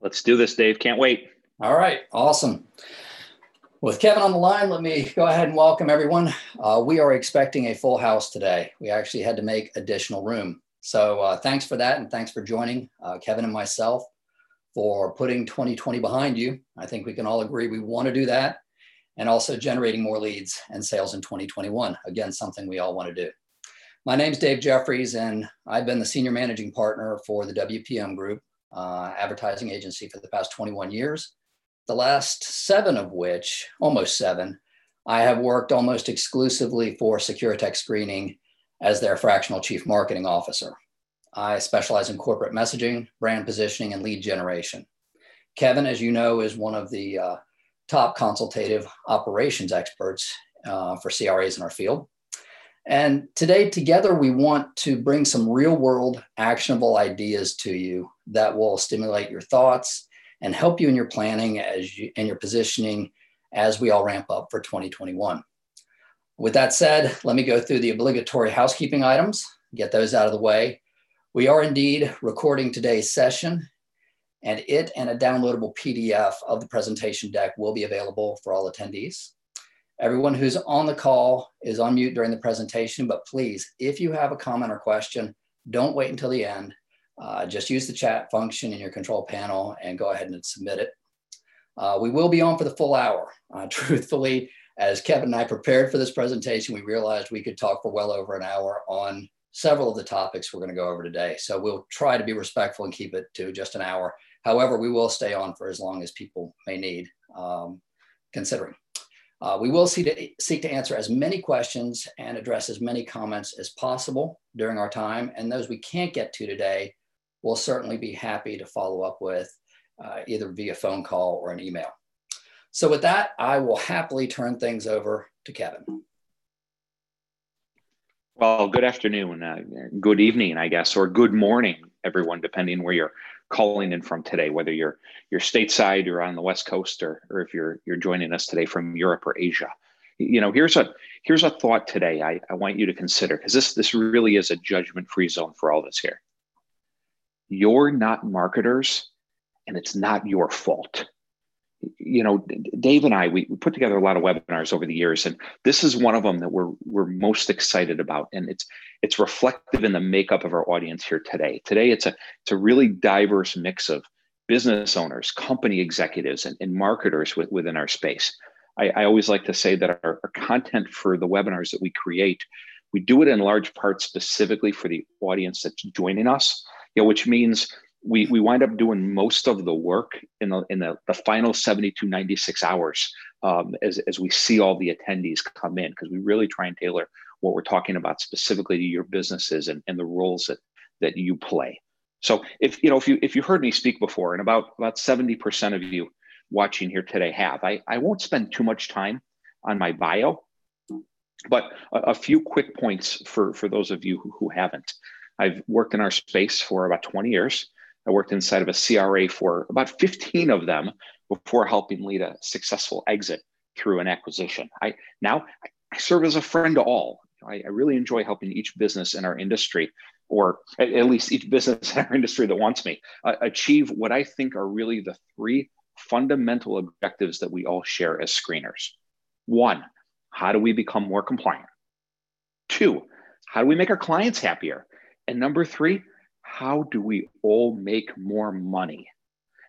Let's do this, Dave. Can't wait. All right, awesome. With Kevin on the line, let me go ahead and welcome everyone. Uh, we are expecting a full house today. We actually had to make additional room. So uh, thanks for that, and thanks for joining uh, Kevin and myself for putting 2020 behind you. I think we can all agree we want to do that, and also generating more leads and sales in 2021. Again, something we all want to do. My name is Dave Jeffries, and I've been the senior managing partner for the WPM Group uh, advertising agency for the past 21 years. The last seven of which, almost seven, I have worked almost exclusively for Securitech Screening as their fractional chief marketing officer. I specialize in corporate messaging, brand positioning, and lead generation. Kevin, as you know, is one of the uh, top consultative operations experts uh, for CRAs in our field. And today, together, we want to bring some real world actionable ideas to you that will stimulate your thoughts and help you in your planning as you, and your positioning as we all ramp up for 2021. With that said, let me go through the obligatory housekeeping items, get those out of the way. We are indeed recording today's session, and it and a downloadable PDF of the presentation deck will be available for all attendees. Everyone who's on the call is on mute during the presentation, but please, if you have a comment or question, don't wait until the end. Uh, just use the chat function in your control panel and go ahead and submit it. Uh, we will be on for the full hour. Uh, truthfully, as Kevin and I prepared for this presentation, we realized we could talk for well over an hour on several of the topics we're going to go over today. So we'll try to be respectful and keep it to just an hour. However, we will stay on for as long as people may need, um, considering. Uh, we will seek to, seek to answer as many questions and address as many comments as possible during our time. And those we can't get to today, we'll certainly be happy to follow up with uh, either via phone call or an email. So with that, I will happily turn things over to Kevin. Well, good afternoon, uh, good evening, I guess, or good morning, everyone, depending where you're calling in from today, whether you're you're stateside or on the West Coast, or or if you're you're joining us today from Europe or Asia. You know, here's a here's a thought today I, I want you to consider because this this really is a judgment-free zone for all of us here. You're not marketers, and it's not your fault you know, Dave and I, we, put together a lot of webinars over the years, and this is one of them that we're we're most excited about, and it's it's reflective in the makeup of our audience here today. Today, it's a it's a really diverse mix of business owners, company executives, and, and marketers with, within our space. I, I, always like to say that our, our content for the webinars that we create, we do it in large part specifically for the audience that's joining us. You know, which means we we wind up doing most of the work in the in the, the final 72 96 hours um, as, as we see all the attendees come in because we really try and tailor what we're talking about specifically to your businesses and, and the roles that that you play. So if you know if you if you heard me speak before and about about 70% of you watching here today have i i won't spend too much time on my bio but a, a few quick points for for those of you who, who haven't. I've worked in our space for about 20 years I worked inside of a CRA for about 15 of them before helping lead a successful exit through an acquisition. I now I serve as a friend to all. I, I really enjoy helping each business in our industry, or at, at least each business in our industry that wants me, uh, achieve what I think are really the three fundamental objectives that we all share as screeners. One, how do we become more compliant? Two, how do we make our clients happier? And number three, how do we all make more money?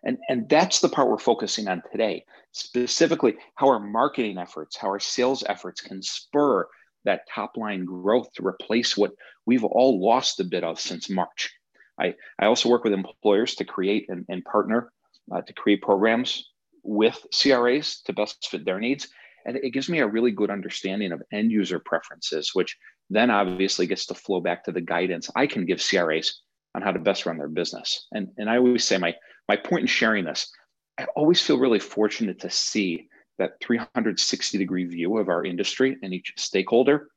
And, and that's the part we're focusing on today, specifically how our marketing efforts, how our sales efforts can spur that top line growth to replace what we've all lost a bit of since March. I, I also work with employers to create and, and partner uh, to create programs with CRAs to best fit their needs. And it gives me a really good understanding of end user preferences, which then obviously gets to flow back to the guidance I can give CRAs on how to best run their business. And, and I always say my, my point in sharing this, I always feel really fortunate to see that 360 degree view of our industry and each stakeholder.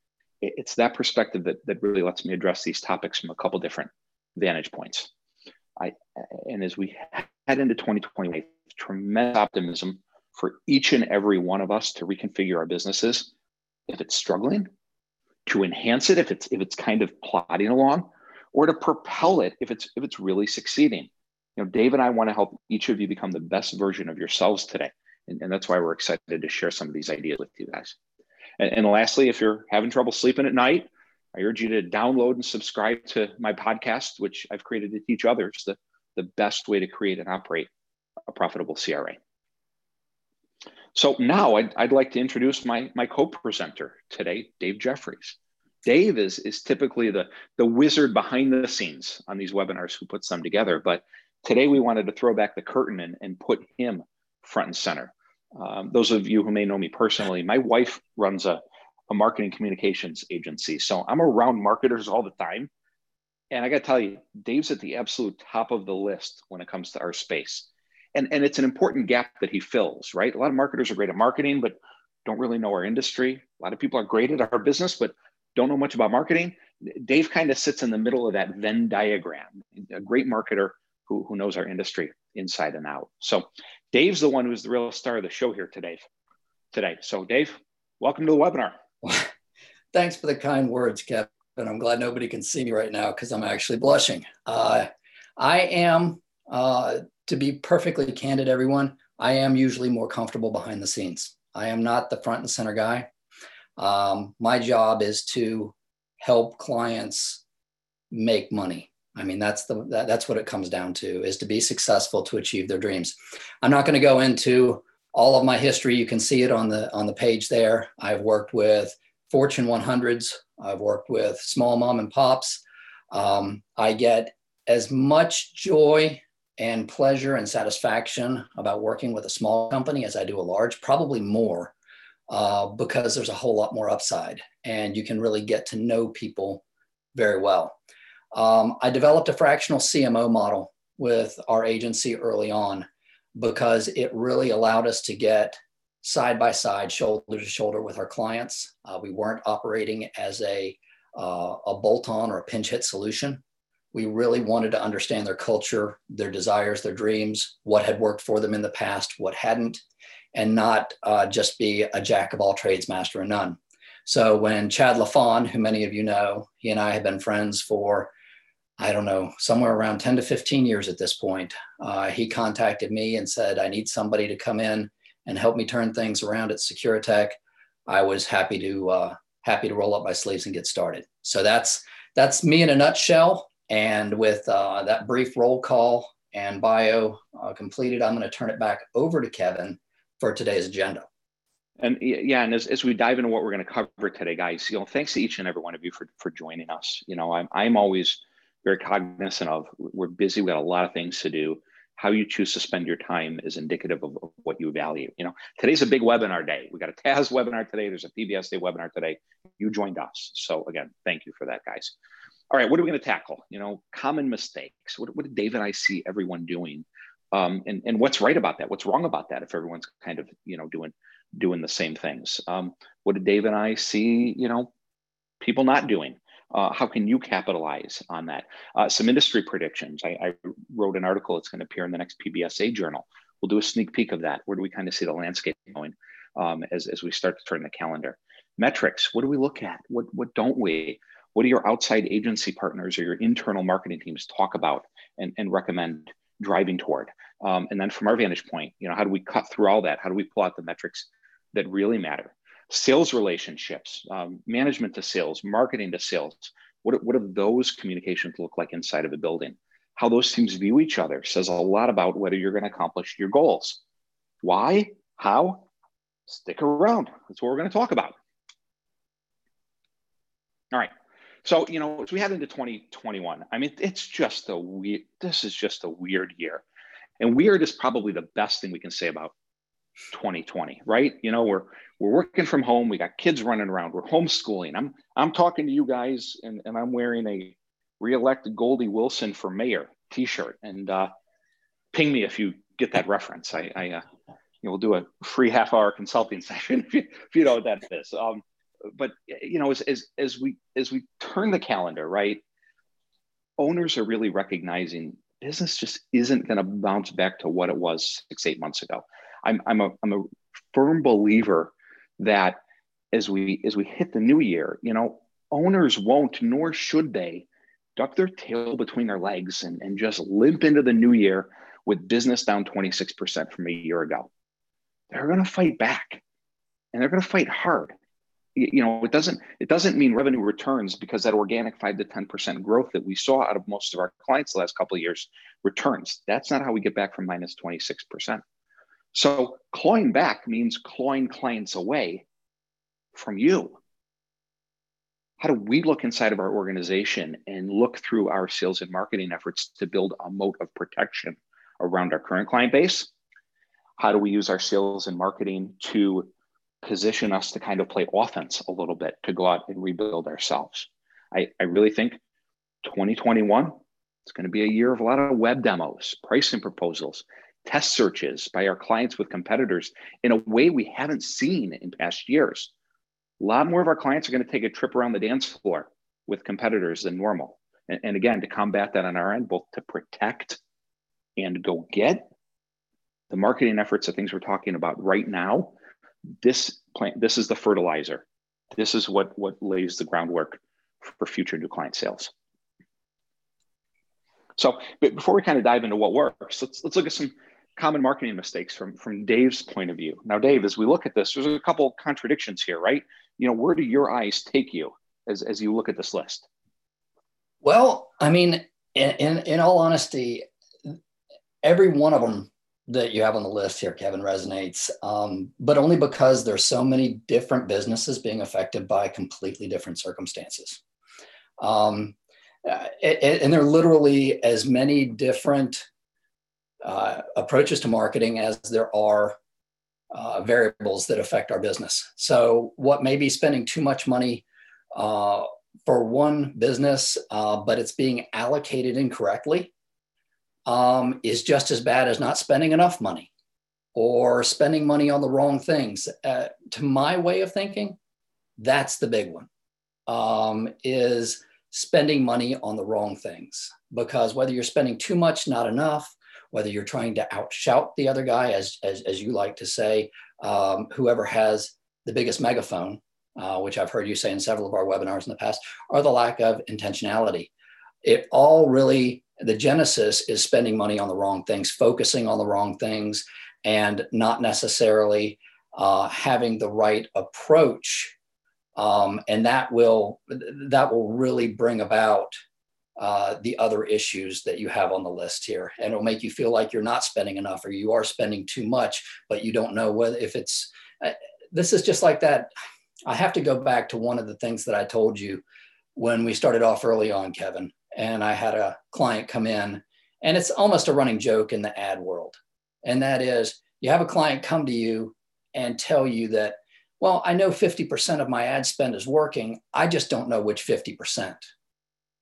It's that perspective that, that really lets me address these topics from a couple different vantage points. I, and as we head into 2020, tremendous optimism for each and every one of us to reconfigure our businesses if it's struggling, to enhance it if it's if it's kind of plodding along, or to propel it if it's if it's really succeeding. you know, Dave and I want to help each of you become the best version of yourselves today. And, and that's why we're excited to share some of these ideas with you guys. And, and lastly, if you're having trouble sleeping at night, I urge you to download and subscribe to my podcast, which I've created to teach others the, the best way to create and operate a profitable CRA. So now I'd, I'd like to introduce my, my co-presenter today, Dave Jeffries. Dave is, is typically the, the wizard behind the scenes on these webinars who puts them together. But today we wanted to throw back the curtain and, and put him front and center. Um, those of you who may know me personally, my wife runs a, a marketing communications agency. So I'm around marketers all the time. And I got to tell you, Dave's at the absolute top of the list when it comes to our space. And, and it's an important gap that he fills, right? A lot of marketers are great at marketing, but don't really know our industry. A lot of people are great at our business, but don't know much about marketing. Dave kind of sits in the middle of that Venn diagram, a great marketer who, who knows our industry inside and out. So Dave's the one who's the real star of the show here today. Today. So Dave, welcome to the webinar. Thanks for the kind words, Kevin. I'm glad nobody can see me right now because I'm actually blushing. Uh, I am, uh, to be perfectly candid, everyone, I am usually more comfortable behind the scenes. I am not the front and center guy. Um, my job is to help clients make money. I mean, that's the that, that's what it comes down to is to be successful to achieve their dreams. I'm not going to go into all of my history. You can see it on the on the page there. I've worked with Fortune 100s. I've worked with small mom and pops. Um, I get as much joy and pleasure and satisfaction about working with a small company as I do a large, probably more, uh, because there's a whole lot more upside and you can really get to know people very well. Um, I developed a fractional CMO model with our agency early on because it really allowed us to get side by side, shoulder to shoulder with our clients. Uh, we weren't operating as a, uh, a bolt on or a pinch hit solution. We really wanted to understand their culture, their desires, their dreams, what had worked for them in the past, what hadn't, and not uh, just be a jack of all trades, master of none. So when Chad LaFon, who many of you know, he and I have been friends for I don't know, somewhere around 10 to 15 years at this point. Uh, he contacted me and said, I need somebody to come in and help me turn things around at Securitech. I was happy to uh, happy to roll up my sleeves and get started. So that's that's me in a nutshell. And with uh, that brief roll call and bio uh, completed, I'm going to turn it back over to Kevin for today's agenda. And yeah, and as, as we dive into what we're going to cover today, guys, you know, thanks to each and every one of you for for joining us. You know, I'm I'm always very cognizant of we're busy, we got a lot of things to do. How you choose to spend your time is indicative of, of what you value. You know, today's a big webinar day. We got a TAS webinar today. There's a PBSA webinar today. You joined us. So again, thank you for that, guys. All right, what are we going to tackle? You know, common mistakes. What, what did Dave and I see everyone doing? Um, and, and what's right about that? What's wrong about that if everyone's kind of, you know, doing doing the same things? Um, what did Dave and I see, you know, people not doing? Uh, how can you capitalize on that? Uh, some industry predictions. I, I, wrote an article that's going to appear in the next PBSA journal. We'll do a sneak peek of that. Where do we kind of see the landscape going um, as, as we start to turn the calendar? Metrics. What do we look at? What, what don't we? What do your outside agency partners or your internal marketing teams talk about and, and recommend driving toward? Um, and then from our vantage point, you know, how do we cut through all that? How do we pull out the metrics that really matter? sales relationships, um, management to sales, marketing to sales. What, what do those communications look like inside of a building? How those teams view each other says a lot about whether you're going to accomplish your goals. Why? How? Stick around. That's what we're going to talk about. All right. So, you know, as we head into 2021, I mean, it's just a weird, this is just a weird year. And weird is probably the best thing we can say about 2020, right? You know, we're we're working from home. We got kids running around. We're homeschooling. I'm I'm talking to you guys, and, and I'm wearing a reelected Goldie Wilson for mayor T-shirt. And uh, ping me if you get that reference. I, I uh, you know, we'll do a free half-hour consulting session if you, if you know what that is. Um, but you know, as, as as we as we turn the calendar, right? Owners are really recognizing business just isn't going to bounce back to what it was six eight months ago. I'm I'm a I'm a firm believer that as we as we hit the new year, you know, owners won't nor should they duck their tail between their legs and, and just limp into the new year with business down 26% from a year ago. They're going to fight back and they're going to fight hard. You know, it doesn't it doesn't mean revenue returns because that organic five to ten percent growth that we saw out of most of our clients the last couple of years returns. That's not how we get back from minus minus twenty six percent. So clawing back means clawing clients away from you. How do we look inside of our organization and look through our sales and marketing efforts to build a moat of protection around our current client base? How do we use our sales and marketing to position us to kind of play offense a little bit to go out and rebuild ourselves? I, I really think 2021 it's going to be a year of a lot of web demos, pricing proposals, test searches by our clients with competitors in a way we haven't seen in past years. A lot more of our clients are going to take a trip around the dance floor with competitors than normal. And, and again, to combat that on our end, both to protect and go get the marketing efforts, of things we're talking about right now, this plant, this is the fertilizer. This is what, what lays the groundwork for future new client sales. So before we kind of dive into what works, let's let's look at some common marketing mistakes from from Dave's point of view. Now, Dave, as we look at this, there's a couple contradictions here, right? You know, where do your eyes take you as as you look at this list? Well, I mean, in in, in all honesty, every one of them that you have on the list here, Kevin, resonates, um, but only because there's so many different businesses being affected by completely different circumstances. Um, and there are literally as many different uh, approaches to marketing as there are uh, variables that affect our business. So, what may be spending too much money uh, for one business, uh, but it's being allocated incorrectly, um, is just as bad as not spending enough money or spending money on the wrong things. Uh, to my way of thinking, that's the big one. Um, is spending money on the wrong things because whether you're spending too much, not enough, whether you're trying to outshout the other guy, as, as, as you like to say, um, whoever has the biggest megaphone, uh, which I've heard you say in several of our webinars in the past, or the lack of intentionality. It all really, the genesis is spending money on the wrong things, focusing on the wrong things, and not necessarily uh, having the right approach um, and that will that will really bring about uh, the other issues that you have on the list here, and it'll make you feel like you're not spending enough or you are spending too much, but you don't know whether if it's. Uh, this is just like that. I have to go back to one of the things that I told you when we started off early on, Kevin, and I had a client come in, and it's almost a running joke in the ad world, and that is you have a client come to you and tell you that well, I know 50% of my ad spend is working. I just don't know which 50%.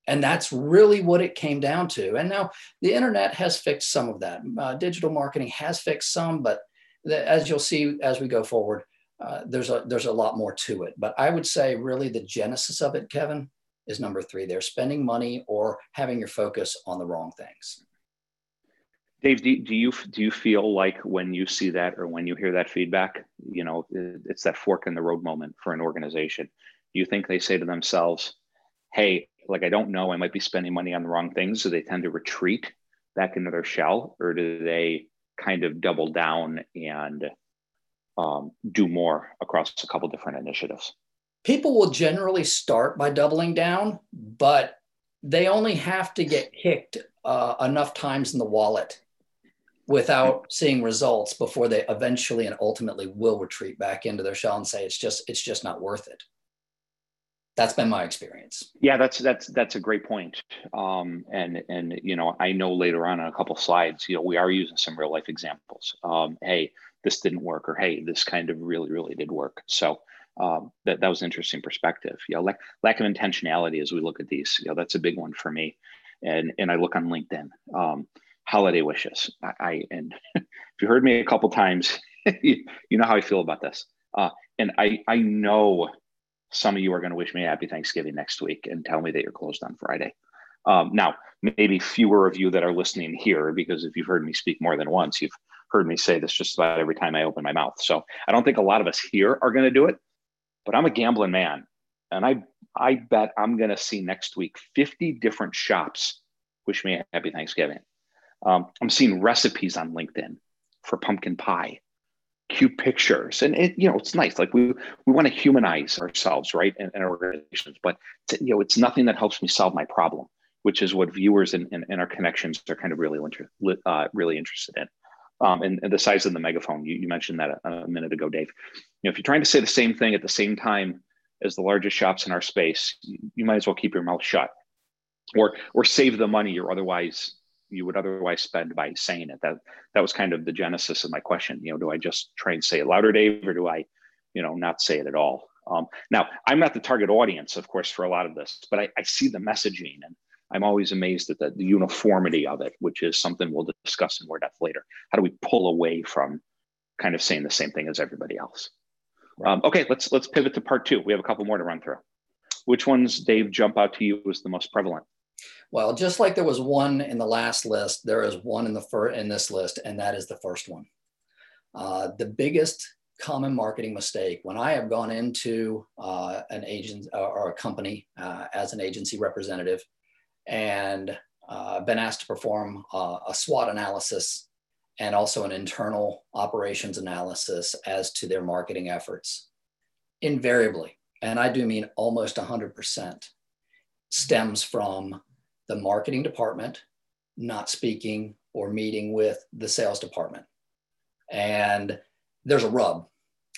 And that's really what it came down to. And now the internet has fixed some of that. Uh, digital marketing has fixed some, but the, as you'll see as we go forward, uh, there's a there's a lot more to it. But I would say really the genesis of it, Kevin, is number three. They're spending money or having your focus on the wrong things. Dave, do, you do you feel like when you see that or when you hear that feedback, you know, it's that fork in the road moment for an organization? Do you think they say to themselves, "Hey, like I don't know, I might be spending money on the wrong things," so they tend to retreat back into their shell, or do they kind of double down and um, do more across a couple different initiatives? People will generally start by doubling down, but they only have to get kicked uh, enough times in the wallet without seeing results before they eventually and ultimately will retreat back into their shell and say it's just it's just not worth it. That's been my experience. Yeah that's that's that's a great point. Um, and and you know i know later on in a couple slides you know we are using some real life examples. Um, hey this didn't work or hey this kind of really really did work. So um, that, that was an interesting perspective you know lack, lack of intentionality as we look at these you know that's a big one for me and and i look on linkedin um, holiday wishes. I, I and if you heard me a couple times, you, you, know how I feel about this. Uh, and I I know some of you are going to wish me a happy Thanksgiving next week and tell me that you're closed on Friday. Um, now, maybe fewer of you that are listening here, because if you've heard me speak more than once, you've heard me say this just about every time I open my mouth. So I don't think a lot of us here are going to do it, but I'm a gambling man. And I I bet I'm going to see next week 50 different shops wish me a happy Thanksgiving. Um, I'm seeing recipes on LinkedIn for pumpkin pie, cute pictures, and it, you know it's nice. Like we we want to humanize ourselves, right, in, in organizations, but you know it's nothing that helps me solve my problem, which is what viewers and, and, and our connections are kind of really uh, really interested in. Um, and, and, the size of the megaphone, you, you mentioned that a, a minute ago, Dave. You know, if you're trying to say the same thing at the same time as the largest shops in our space, you might as well keep your mouth shut or or save the money you're otherwise you would otherwise spend by saying it. That that was kind of the genesis of my question. You know, do I just try and say it louder, Dave, or do I, you know, not say it at all? Um, now, I'm not the target audience, of course, for a lot of this, but I, I see the messaging, and I'm always amazed at the, the, uniformity of it, which is something we'll discuss in more depth later. How do we pull away from kind of saying the same thing as everybody else? Um, okay, let's let's pivot to part two. We have a couple more to run through. Which ones, Dave, jump out to you as the most prevalent? Well, just like there was one in the last list, there is one in the first in this list, and that is the first one. Uh, the biggest common marketing mistake when I have gone into uh, an agent or a company uh, as an agency representative and uh, been asked to perform uh, a SWOT analysis and also an internal operations analysis as to their marketing efforts. Invariably, and I do mean almost 100%, stems from the marketing department not speaking or meeting with the sales department. And there's a rub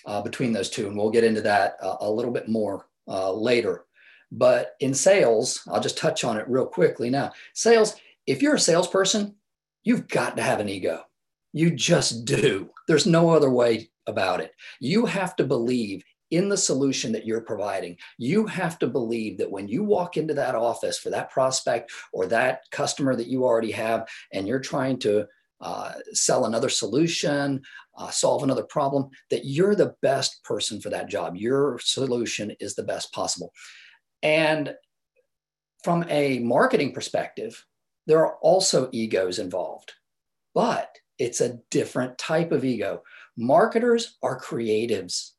uh, between those two, and we'll get into that uh, a little bit more uh, later. But in sales, I'll just touch on it real quickly now. Sales, if you're a salesperson, you've got to have an ego. You just do. There's no other way about it. You have to believe in the solution that you're providing. You have to believe that when you walk into that office for that prospect or that customer that you already have, and you're trying to uh, sell another solution, uh, solve another problem, that you're the best person for that job. Your solution is the best possible. And from a marketing perspective, there are also egos involved, but it's a different type of ego. Marketers are creatives.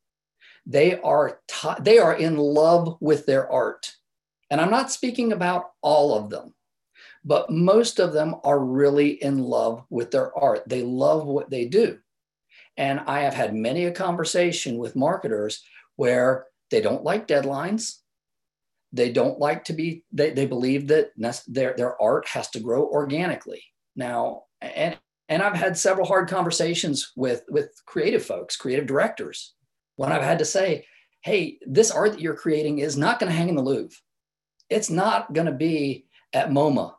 They are t- they are in love with their art. And i'm not speaking about all of them but most of them are really in love with their art. They love what they do. And i have had many a conversation with marketers where they don't like deadlines. They don't like to be they, they believe that their, their art has to grow organically. Now and and i've had several hard conversations with with creative folks creative directors when I've had to say, hey, this art that you're creating is not going to hang in the Louvre. It's not going to be at MoMA.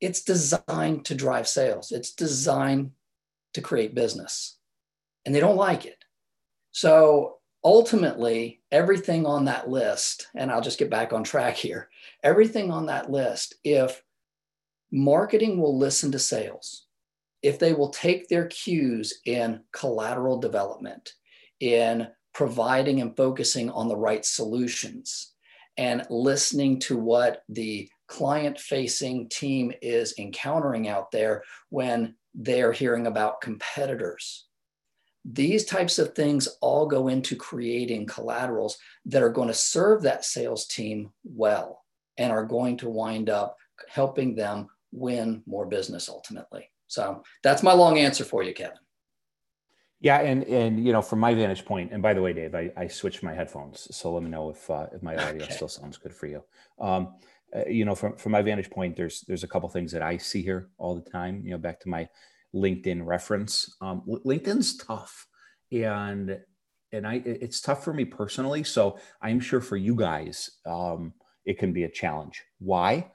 It's designed to drive sales, it's designed to create business. And they don't like it. So ultimately, everything on that list, and I'll just get back on track here everything on that list, if marketing will listen to sales, if they will take their cues in collateral development, in providing and focusing on the right solutions and listening to what the client facing team is encountering out there when they're hearing about competitors. These types of things all go into creating collaterals that are going to serve that sales team well and are going to wind up helping them win more business ultimately. So that's my long answer for you, Kevin. Yeah, and and you know, from my vantage point, and by the way, Dave, I, I switched my headphones, so let me know if uh, if my audio okay. still sounds good for you. Um, uh, you know, from from my vantage point, there's there's a couple things that I see here all the time. You know, back to my LinkedIn reference. Um, LinkedIn's tough, and and I it's tough for me personally. So I'm sure for you guys, um, it can be a challenge. Why?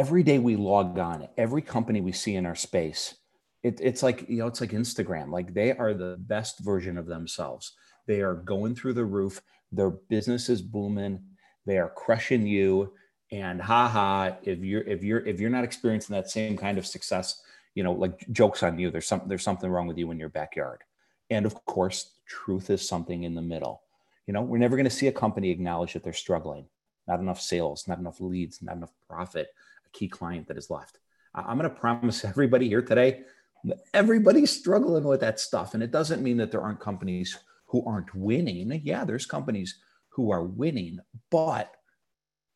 Every day we log on, every company we see in our space it, it's like you know it's like instagram. Like they are the best version of themselves. They are going through the roof. Their business is booming. They are crushing you. And haha if you're if you're if you're not experiencing that same kind of success you know like jokes on you. There's something there's something wrong with you in your backyard. And of course truth is something in the middle. You know we're never going to see a company acknowledge that they're struggling. Not enough sales not enough leads not enough profit key client that is left i'm going to promise everybody here today Everybody's struggling with that stuff. And it doesn't mean that there aren't companies who aren't winning. Yeah, there's companies who are winning, but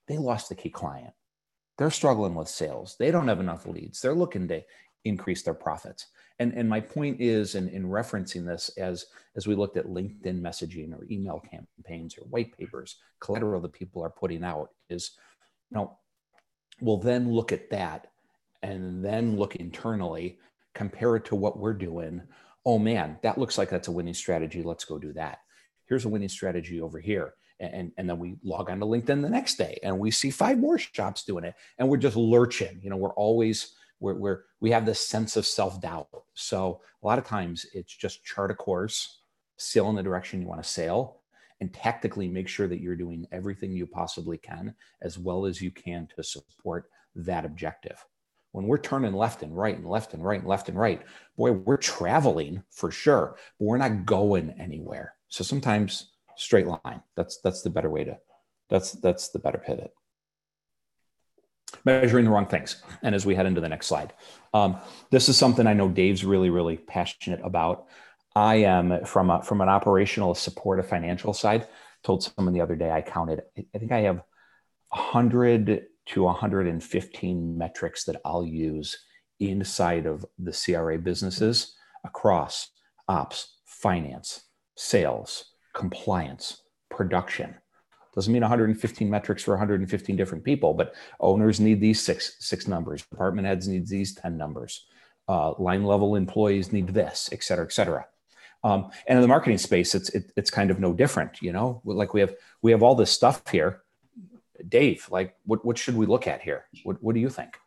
they lost the key client. They're struggling with sales. They don't have enough leads. They're looking to increase their profits. And, and my point is in, in referencing this as, as we looked at LinkedIn messaging or email campaigns or white papers, collateral that people are putting out is, you know, we'll then look at that and then look internally, compare it to what we're doing. Oh man, that looks like that's a winning strategy. Let's go do that. Here's a winning strategy over here. And, and then we log on to LinkedIn the next day and we see five more shops doing it. And we're just lurching. You know, we're always we're, we're we have this sense of self-doubt. So a lot of times it's just chart a course, sail in the direction you want to sail, and tactically make sure that you're doing everything you possibly can as well as you can to support that objective. When we're turning left and right and left and right and left and right, boy, we're traveling for sure, but we're not going anywhere. So sometimes straight line. That's that's the better way to that's that's the better pivot measuring the wrong things. And as we head into the next slide, um, this is something I know Dave's really, really passionate about. I am from a, from an operational support, a financial side. Told someone the other day I counted. I think I have 100 to 115 metrics that I'll use inside of the CRA businesses across ops, finance, sales, compliance, production, doesn't mean 115 metrics for 115 different people, but owners need these six six numbers. Department heads need these 10 numbers. Uh, line level employees need this, et cetera, et cetera. Um, and in the marketing space, it's it, it's kind of no different. You know, like we have we have all this stuff here. Dave, like what what should we look at here? What what do you think?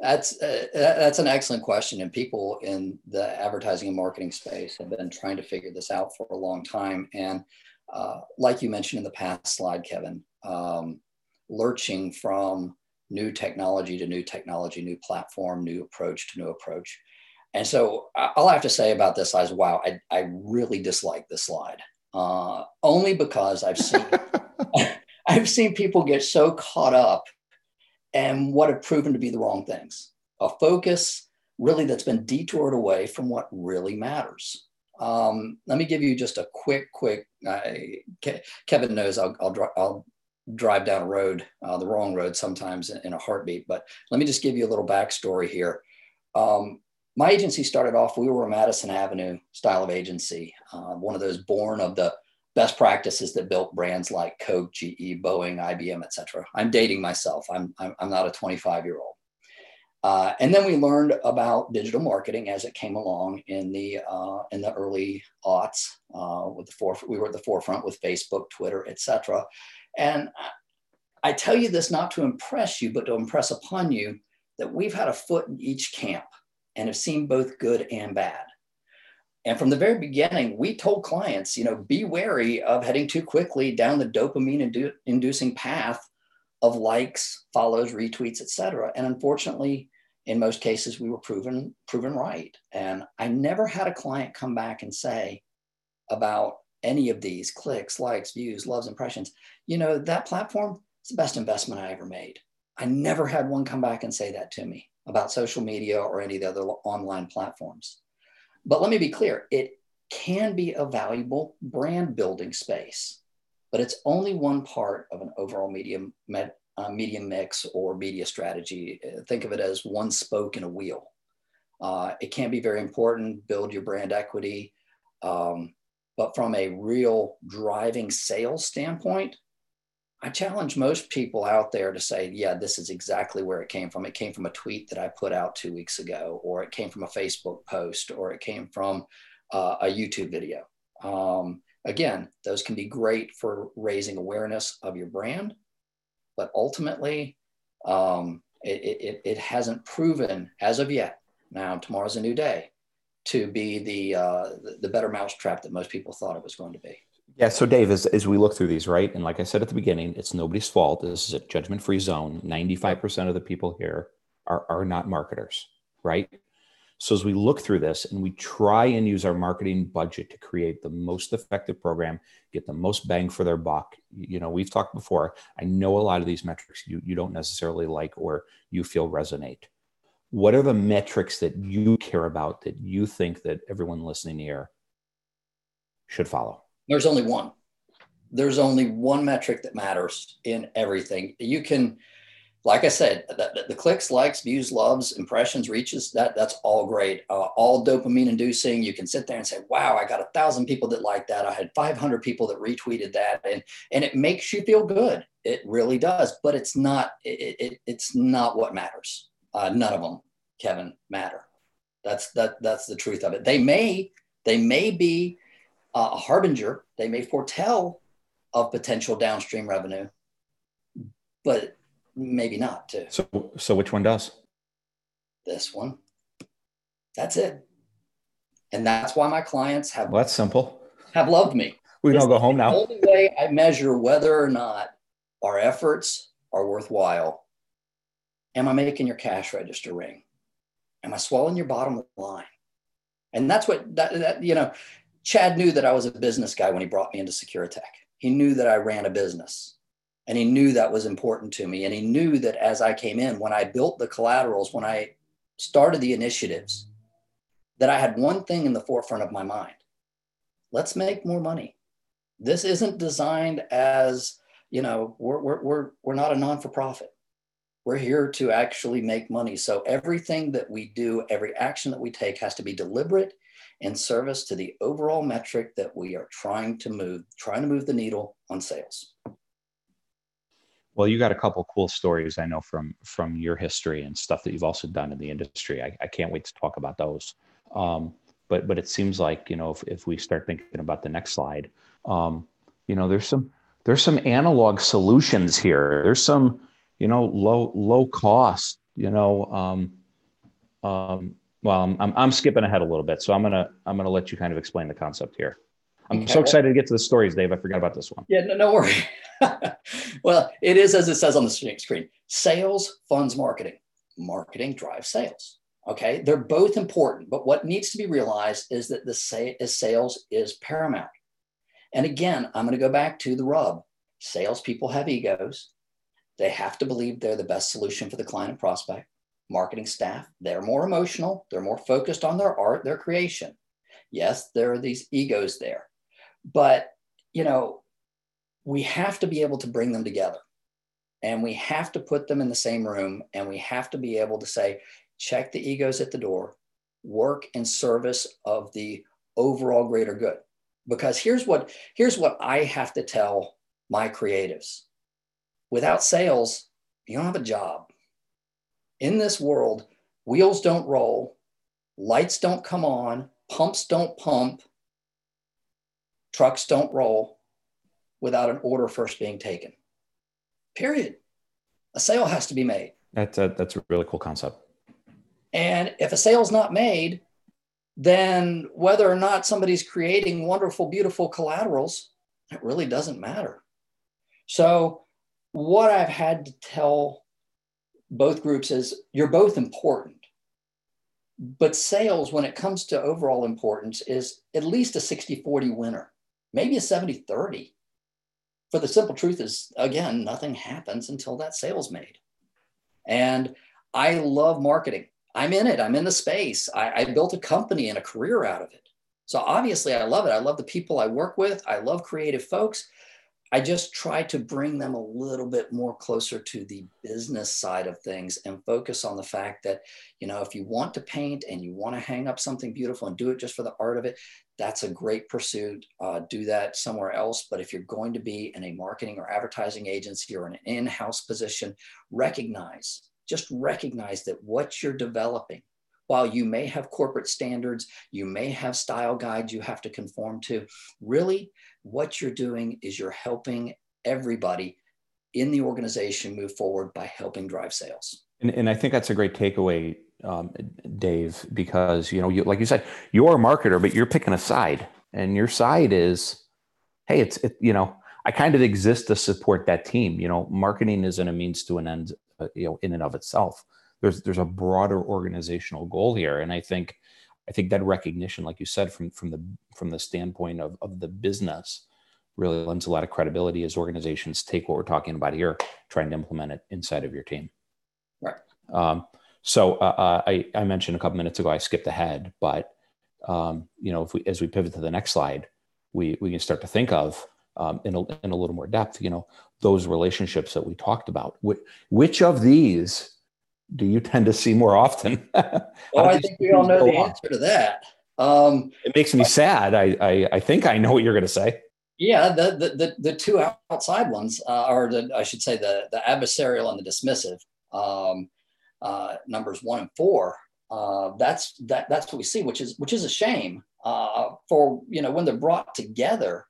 That's uh, that's an excellent question, and people in the advertising and marketing space have been trying to figure this out for a long time. And uh, like you mentioned in the past slide, Kevin, um, lurching from new technology to new technology, new platform, new approach to new approach. And so all I have to say about this is, wow, I, I really dislike this slide. Uh, only because I've seen I've seen people get so caught up and what have proven to be the wrong things. A focus really that's been detoured away from what really matters. Um, let me give you just a quick, quick. Uh, Ke- Kevin knows I'll, I'll, I'll, drive down a road, uh, the wrong road sometimes in, in, a heartbeat. But let me just give you a little backstory here. Um, my agency started off. We were a Madison Avenue style of agency, uh, one of those born of the best practices that built brands like Coke, GE, Boeing, IBM, etc. I'm dating myself. I'm, I'm, I'm not a 25 year old. Uh, and then we learned about digital marketing as it came along in the uh, in the early aughts. Uh, with the foref- we were at the forefront with Facebook, Twitter, etc. And I tell you this not to impress you, but to impress upon you that we've had a foot in each camp and have seen both good and bad. And from the very beginning, we told clients, you know, be wary of heading too quickly down the dopamine inducing path of likes, follows, retweets, etc. And unfortunately, in most cases, we were proven proven right. And I never had a client come back and say about any of these clicks, likes, views, loves, impressions, you know, that platform is the best investment I ever made. I never had one come back and say that to me about social media or any of the other online platforms. But let me be clear, it can be a valuable brand building space but it's only one part of an overall medium uh, medium mix or media strategy. Uh, think of it as one spoke in a wheel. Uh, it can be very important, build your brand equity. Um, but from a real driving sales standpoint, I challenge most people out there to say, yeah, this is exactly where it came from. It came from a tweet that I put out two weeks ago, or it came from a Facebook post, or it came from uh, a YouTube video. Um, Again, those can be great for raising awareness of your brand, but ultimately, um, it, it, it hasn't proven as of yet. Now, tomorrow's a new day to be the, uh, the better mousetrap that most people thought it was going to be. Yeah. So, Dave, as, as we look through these, right? And like I said at the beginning, it's nobody's fault. This is a judgment free zone. 95% of the people here are, are not marketers, right? So as we look through this and we try and use our marketing budget to create the most effective program, get the most bang for their buck. You know, we've talked before. I know a lot of these metrics you, you don't necessarily like or you feel resonate. What are the metrics that you care about that you think that everyone listening here should follow? There's only one. there's only one metric that matters in everything. You can, like I said, the, the clicks, likes, views, loves, impressions, reaches, that that's all great. Uh, all dopamine inducing. You can sit there and say, wow, I got a thousand people that like that. I had 500 people that retweeted that. And, and it makes you feel good. It really does, but it's not, it, it it's not what matters. Uh, none of them, Kevin, matter. That's, that, that's the truth of it. They may, they may be uh, a harbinger. They may foretell of potential downstream revenue, but maybe not too. So, so which one does? This one. That's it. And that's why my clients have. Well, that's simple. Have loved me. We don't go home now. The only way I measure whether or not our efforts are worthwhile. Am I making your cash register ring? Am I swallowing your bottom line? And that's what that, that you know. Chad knew that I was a business guy when he brought me into Securitech. He knew that I ran a business and he knew that was important to me. And he knew that as I came in, when I built the collaterals, when I started the initiatives, that I had one thing in the forefront of my mind let's make more money. This isn't designed as, you know, we're, we're, we're, we're not a non for profit. We're here to actually make money. So everything that we do, every action that we take has to be deliberate in service to the overall metric that we are trying to move, trying to move the needle on sales. Well, you got a couple cool stories I know from from your history and stuff that you've also done in the industry. I, I can't wait to talk about those. Um, but but it seems like you know if, if we start thinking about the next slide, um, you know there's some there's some analog solutions here. There's some you know low low cost you know um, um, well, I'm, I'm, I'm, skipping ahead a little bit, so I'm gonna I'm gonna let you kind of explain the concept here. I'm so excited to get to the stories, Dave. I forgot about this one. Yeah, no, no worry. well, it is as it says on the screen: sales funds marketing. Marketing drives sales. Okay, they're both important, but what needs to be realized is that the sales is paramount. And again, I'm going to go back to the rub. Salespeople have egos. They have to believe they're the best solution for the client and prospect marketing staff, they're more emotional, they're more focused on their art, their creation. Yes, there are these egos there, but you know, we have to be able to bring them together and we have to put them in the same room and we have to be able to say, check the egos at the door, work in service of the overall greater good. Because here's what here's what I have to tell my creatives. Without sales, you don't have a job in this world, wheels don't roll, lights don't come on, pumps don't pump, trucks don't roll without an order first being taken. Period. A sale has to be made. That's a, that's a really cool concept. And if a sale's not made, then whether or not somebody's creating wonderful, beautiful collaterals, it really doesn't matter. So, what I've had to tell both groups is you're both important. But sales, when it comes to overall importance, is at least a 60 40 winner, maybe a 70 30. For the simple truth is, again, nothing happens until that sale's made. And I love marketing. I'm in it, I'm in the space. I, I built a company and a career out of it. So obviously, I love it. I love the people I work with, I love creative folks. I just try to bring them a little bit more closer to the business side of things and focus on the fact that, you know, if you want to paint and you want to hang up something beautiful and do it just for the art of it, that's a great pursuit. Uh, do that somewhere else. But if you're going to be in a marketing or advertising agency or an in house position, recognize, just recognize that what you're developing while you may have corporate standards, you may have style guides you have to conform to, really what you're doing is you're helping everybody in the organization move forward by helping drive sales. And, and I think that's a great takeaway, um, Dave, because you know, you, like you said, you're a marketer, but you're picking a side, and your side is, hey, it's it, you know, I kind of exist to support that team. You know, marketing isn't a means to an end, uh, you know, in and of itself there's there's a broader organizational goal here. And i think i think that recognition like you said from from the from the standpoint of, of the business really lends a lot of credibility as organizations take what we're talking about here trying to implement it inside of your team. Right. Um, so uh, uh I, I mentioned a couple minutes ago i skipped ahead but um, you know if we as we pivot to the next slide we we can start to think of um, in, a, in a little more depth, you know, those relationships that we talked about. Which, which of these do you tend to see more often? well, I think we all know the on? answer to that. Um, it makes me sad. I, I, I think I know what you're going to say. Yeah, the, the, the, the two outside ones, uh, or the, I should say the, the adversarial and the dismissive, um, uh, numbers one and four. Uh, that's that that's what we see, which is which is a shame. Uh, for you know when they're brought together,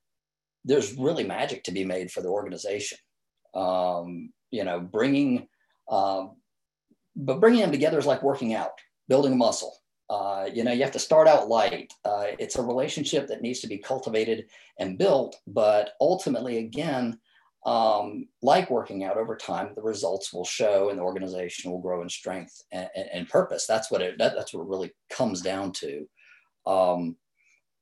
there's really magic to be made for the organization. Um, you know, bringing um, but bringing them together is like working out, building muscle. Uh, you know, you have to start out light. Uh, it's a relationship that needs to be cultivated and built, but ultimately, again, um, like working out over time, the results will show, and the organization will grow in strength and, and, and purpose. That's what it. That, that's what it really comes down to. Um,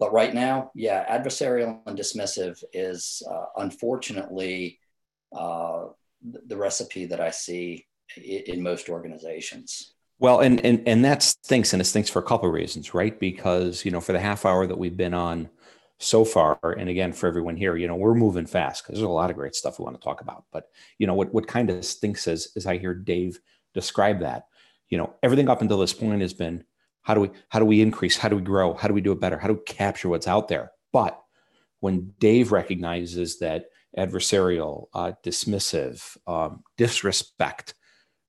but right now, yeah, adversarial and dismissive is uh, unfortunately uh, the recipe that I see in most organizations. Well, and and and that stinks, and it stinks for a couple of reasons, right? Because you know, for the half hour that we've been on so far, and again for everyone here, you know, we're moving fast because there's a lot of great stuff we want to talk about. But you know, what what kind of stinks is is I hear Dave describe that. You know, everything up until this point has been how do we how do we increase? How do we grow? How do we do it better? How do we capture what's out there? But when Dave recognizes that adversarial, uh, dismissive, um, disrespect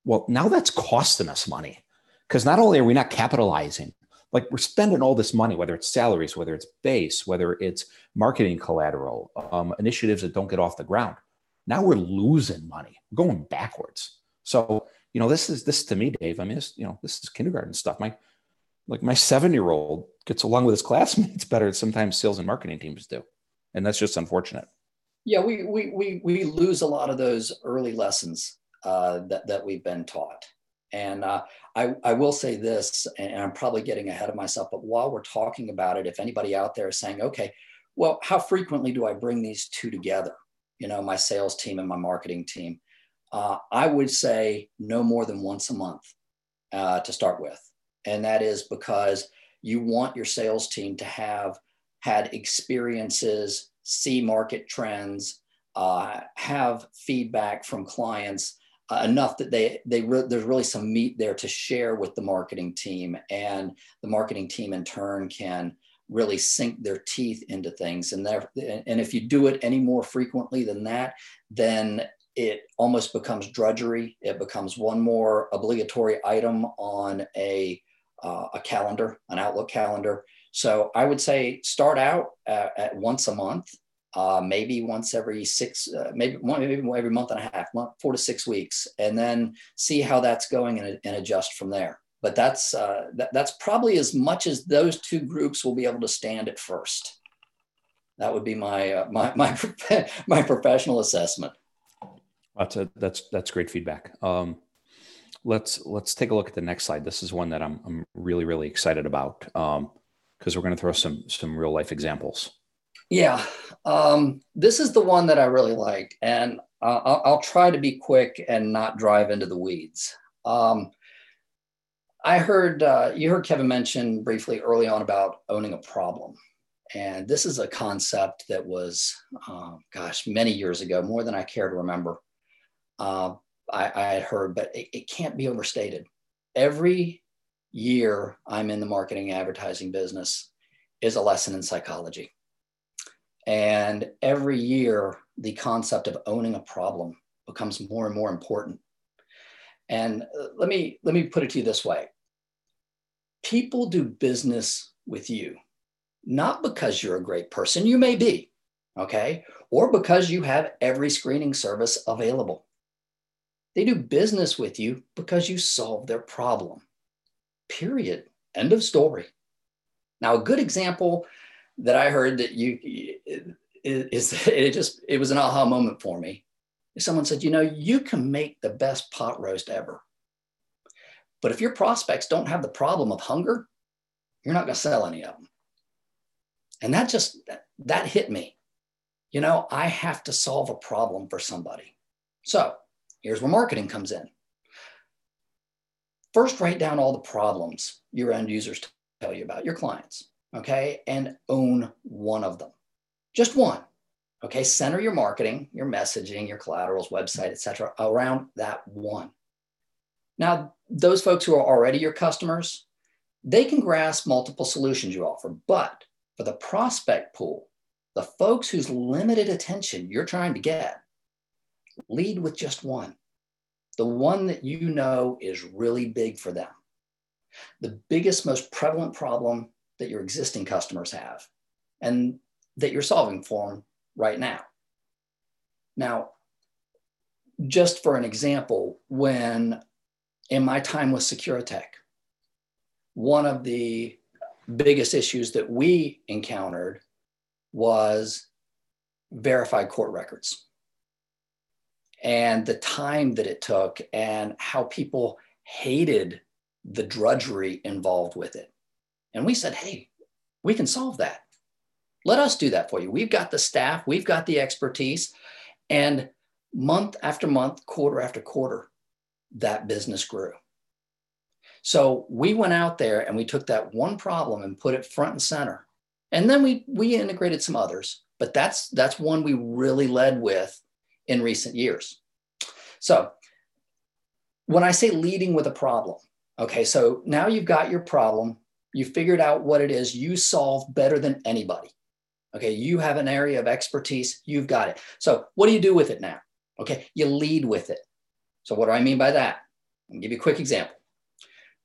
well, now that's costing us money because not only are we not capitalizing, like we're spending all this money, whether it's salaries, whether it's base, whether it's marketing collateral, um, initiatives that don't get off the ground. Now we're losing money, we're going backwards. So, you know, this is this to me, Dave. I mean, this, you know, this is kindergarten stuff. My like my seven year old gets along with his classmates better than sometimes sales and marketing teams do. And that's just unfortunate. Yeah, we we we we lose a lot of those early lessons uh, that, that we've been taught. And uh, I, I will say this, and I'm probably getting ahead of myself, but while we're talking about it, if anybody out there is saying, okay, well, how frequently do I bring these two together? You know, my sales team and my marketing team. Uh, I would say no more than once a month uh, to start with. And that is because you want your sales team to have had experiences, see market trends, uh, have feedback from clients uh, enough that they they re- there's really some meat there to share with the marketing team. And the marketing team in turn can really sink their teeth into things. And there and if you do it any more frequently than that then it almost becomes drudgery. It becomes one more obligatory item on a uh, a calendar an outlook calendar. So i would say start out at, at once a month uh, maybe once every six, uh, maybe one, maybe every month and a half, month, four to six weeks, and then see how that's going and, and adjust from there. But that's uh, that, that's probably as much as those two groups will be able to stand at first. That would be my uh, my my my professional assessment. That's a, that's that's great feedback. Um, let's let's take a look at the next slide. This is one that I'm I'm really really excited about because um, we're going to throw some some real life examples. Yeah, um, this is the one that I really like, and I'll, I'll, try to be quick and not drive into the weeds. Um, I heard uh, you heard Kevin mention briefly early on about owning a problem, and this is a concept that was, uh, gosh, many years ago, more than I care to remember. Uh, I, I, had heard, but it, it can't be overstated. Every year I'm in the marketing advertising business is a lesson in psychology and every year, the concept of owning a problem becomes more and more important. And uh, let me let me put it to you this way. People do business with you not because you're a great person, you may be, okay? Or because you have every screening service available. They do business with you because you solve their problem. Period. End of story. Now, a good example that I heard that you is it just it was an aha moment for me. Someone said, you know, you can make the best pot roast ever. But if your prospects don't have the problem of hunger, you're not going to sell any of them. And that just that hit me. You know, I have to solve a problem for somebody. So here's where marketing comes in. First, write down all the problems your end users tell you about, your clients okay, and own one of them. Just one. Okay, center your marketing, your messaging, your collaterals, website, etc., around that one. Now, those folks who are already your customers, they can grasp multiple solutions you offer. But for the prospect pool, the folks whose limited attention you're trying to get, lead with just one. The one that you know is really big for them. The biggest, most prevalent problem that your existing customers have and that you're solving for them right now. Now, just for an example, when in my time with Securitech, one of the biggest issues that we encountered was verified court records and the time that it took and how people hated the drudgery involved with it. And we said, hey, we can solve that. Let us do that for you. We've got the staff, we've got the expertise. And month after month, quarter after quarter, that business grew. So we went out there and we took that one problem and put it front and center. And then we we integrated some others, but that's that's one we really led with in recent years. So when I say leading with a problem, okay, so now you've got your problem, you figured out what it is you solve better than anybody. Okay, you have an area of expertise, you've got it. So what do you do with it now? Okay, you lead with it. So what do I mean by that? I'll give you a quick example.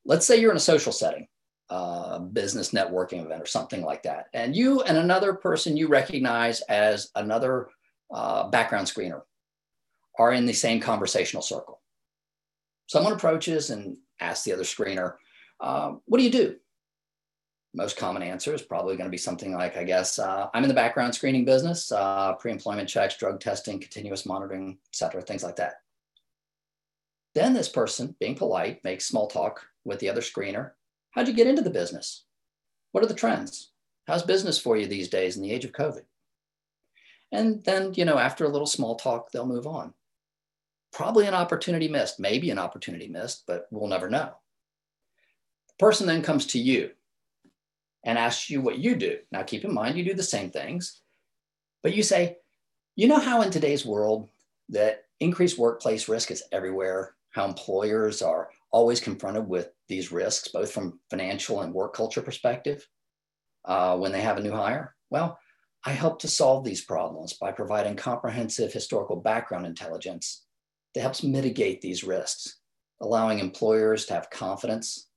Let's say you're in a social setting, a business networking event or something like that, and you and another person you recognize as another uh, background screener are in the same conversational circle. Someone approaches and asks the other screener, uh, What do you do? Most common answer is probably going to be something like, I guess, uh, I'm in the background screening business, uh, pre employment checks, drug testing, continuous monitoring, et cetera, things like that. Then this person, being polite, makes small talk with the other screener. How'd you get into the business? What are the trends? How's business for you these days in the age of COVID? And then, you know, after a little small talk, they'll move on. Probably an opportunity missed, maybe an opportunity missed, but we'll never know. The person then comes to you and asks you what you do. Now, keep in mind, you do the same things, but you say, you know how in today's world that increased workplace risk is everywhere, how employers are always confronted with these risks, both from financial and work culture perspective, uh, when they have a new hire? Well, I help to solve these problems by providing comprehensive historical background intelligence that helps mitigate these risks, allowing employers to have confidence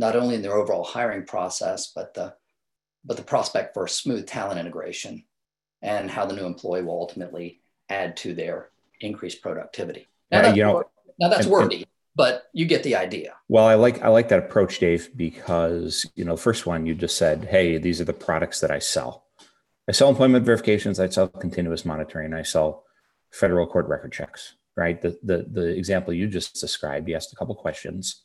not only in their overall hiring process, but the, but the prospect for smooth talent integration and how the new employee will ultimately add to their increased productivity. Now, uh, you know, now that's and, wordy, and, but you get the idea. Well, I like I like that approach, Dave, because you know, first one you just said, "Hey, these are the products that I sell. I sell employment verifications. I sell continuous monitoring. I sell federal court record checks." Right. The the the example you just described, you asked a couple questions.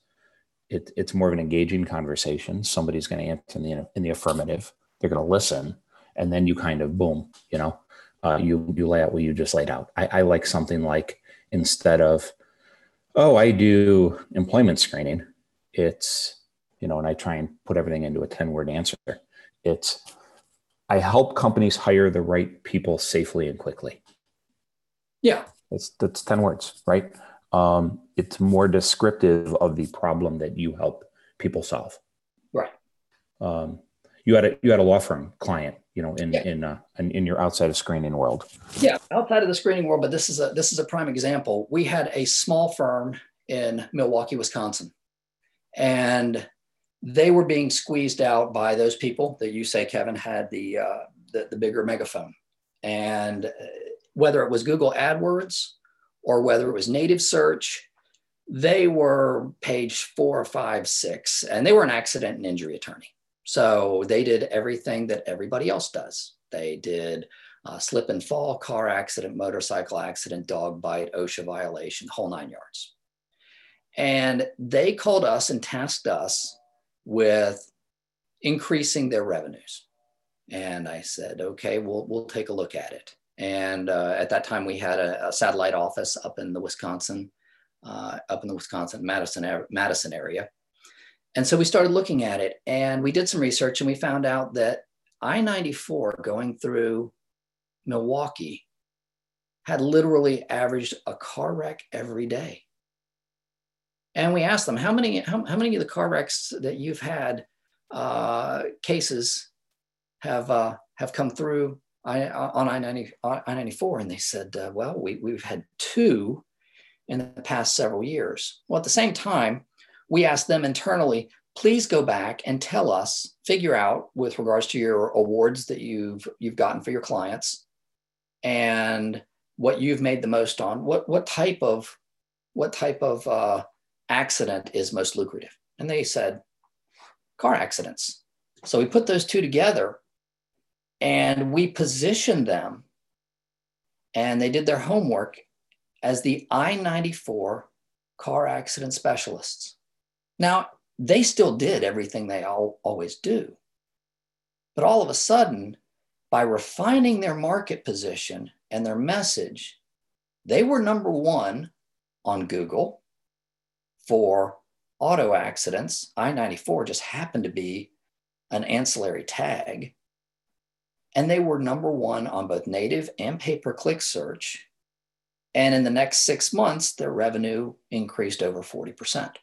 It, it's more of an engaging conversation. Somebody's going to answer in the in the affirmative. They're going to listen, and then you kind of boom, you know, uh, you you lay out what you just laid out. I, I like something like instead of, oh, I do employment screening. It's you know, and I try and put everything into a ten word answer. It's I help companies hire the right people safely and quickly. Yeah, that's that's ten words, right? Um, it's more descriptive of the problem that you help people solve. Right. Um, you had a you had a law firm client you know in yeah. in, uh, in, in your outside of screening world yeah outside of the screening world but this is a this is a prime example we had a small firm in milwaukee wisconsin and they were being squeezed out by those people that you say kevin had the uh, the, the bigger megaphone and uh, whether it was google adwords or whether it was native search they were page four five six and they were an accident and injury attorney so they did everything that everybody else does. They did uh, slip and fall, car accident, motorcycle accident, dog bite, OSHA violation, whole nine yards. And they called us and tasked us with increasing their revenues. And I said, okay, we'll, we'll take a look at it. And uh, at that time, we had a, a, satellite office up in the Wisconsin, uh, up in the Wisconsin Madison Madison area, and so we started looking at it and we did some research and we found out that I 94 going through Milwaukee had literally averaged a car wreck every day. And we asked them, how many, how, how many of the car wrecks that you've had uh, cases have, uh, have come through I, on I-94? And they said, uh, well, we, we've had two in the past several years. Well, at the same time, we asked them internally, please go back and tell us, figure out with regards to your awards that you've you've gotten for your clients and what you've made the most on, what what type of what type of uh, accident is most lucrative? And they said car accidents. So we put those two together and we positioned them and they did their homework as the I 94 car accident specialists. Now, they still did everything they all, always do. But all of a sudden, by refining their market position and their message, they were number one on Google for auto accidents. I 94 just happened to be an ancillary tag. And they were number one on both native and pay per click search. And in the next six months, their revenue increased over 40%.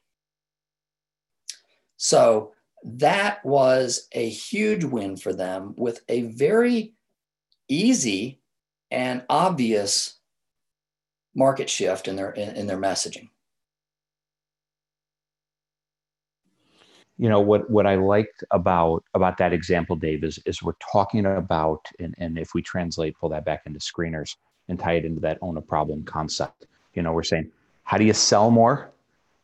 So that was a huge win for them with a very easy and obvious market shift in their in, in their messaging. you know what what i liked about about that example dave is is we're talking about and, and if we translate pull that back into screeners and tie it into that own a problem concept you know we're saying how do you sell more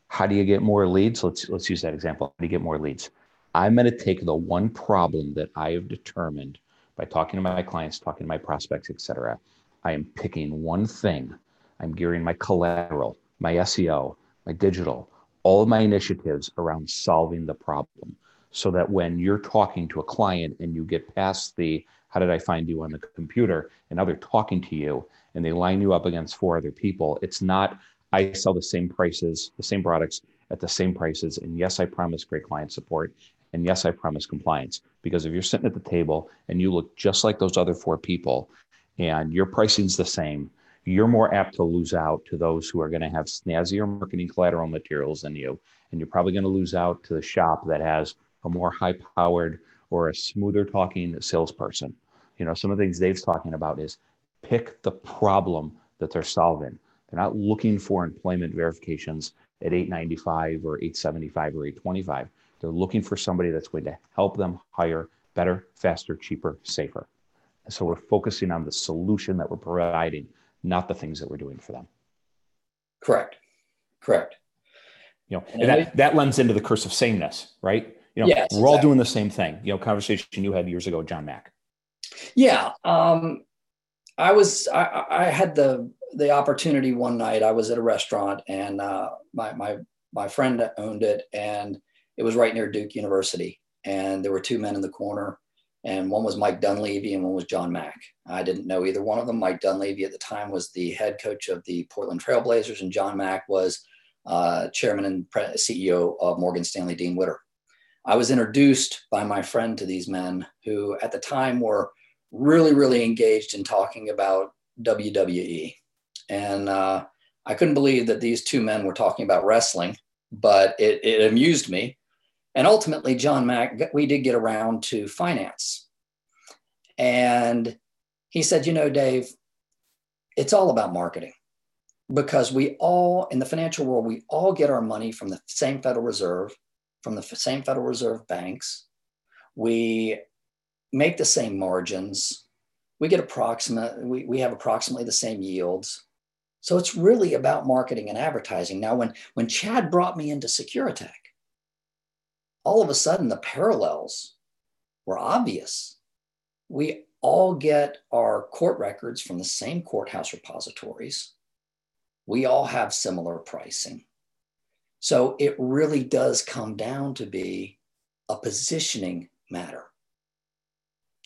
how do you get more leads? Let's let's use that example. How do you get more leads? I'm going to take the one problem that I have determined by talking to my clients, talking to my prospects, etc. I am picking one thing. I'm gearing my collateral, my SEO, my digital, all my initiatives around solving the problem so that when you're talking to a client and you get past the how did I find you on the computer and now they're talking to you and they line you up against four other people, it's not I sell the same prices, the same products at the same prices. And yes, I promise great client support. And yes, I promise compliance. Because if you're sitting at the table and you look just like those other four people and your pricing's the same, you're more apt to lose out to those who are going to have snazzier marketing collateral materials than you. And you're probably going to lose out to the shop that has a more high powered or a smoother talking salesperson. You know, some of the things Dave's talking about is pick the problem that they're solving. They're not looking for employment verifications at 895 or 875 or 825. They're looking for somebody that's going to help them hire better, faster, cheaper, safer. And so we're focusing on the solution that we're providing, not the things that we're doing for them. Correct. Correct. You know, and, and that, that lends into the curse of sameness, right? You know, yes, we're all doing the same thing. You know, conversation you had years ago, John Mack. Yeah. Um, I was, I, I had the the opportunity one night. I was at a restaurant and uh, my my my friend owned it, and it was right near Duke University. And there were two men in the corner, and one was Mike Dunleavy and one was John Mack. I didn't know either one of them. Mike Dunleavy at the time was the head coach of the Portland Trailblazers, and John Mack was uh, chairman and CEO of Morgan Stanley Dean Witter. I was introduced by my friend to these men who at the time were really, really engaged in talking about WWE. And uh, I couldn't believe that these two men were talking about wrestling, but it, it amused me. And ultimately, John Mack, we did get around to finance. And he said, You know, Dave, it's all about marketing because we all, in the financial world, we all get our money from the same Federal Reserve, from the same Federal Reserve banks. We make the same margins. We get approximate, we, we have approximately the same yields. So it's really about marketing and advertising. Now, when, when Chad brought me into Securitech, all of a sudden the parallels were obvious. We all get our court records from the same courthouse repositories. We all have similar pricing. So it really does come down to be a positioning matter.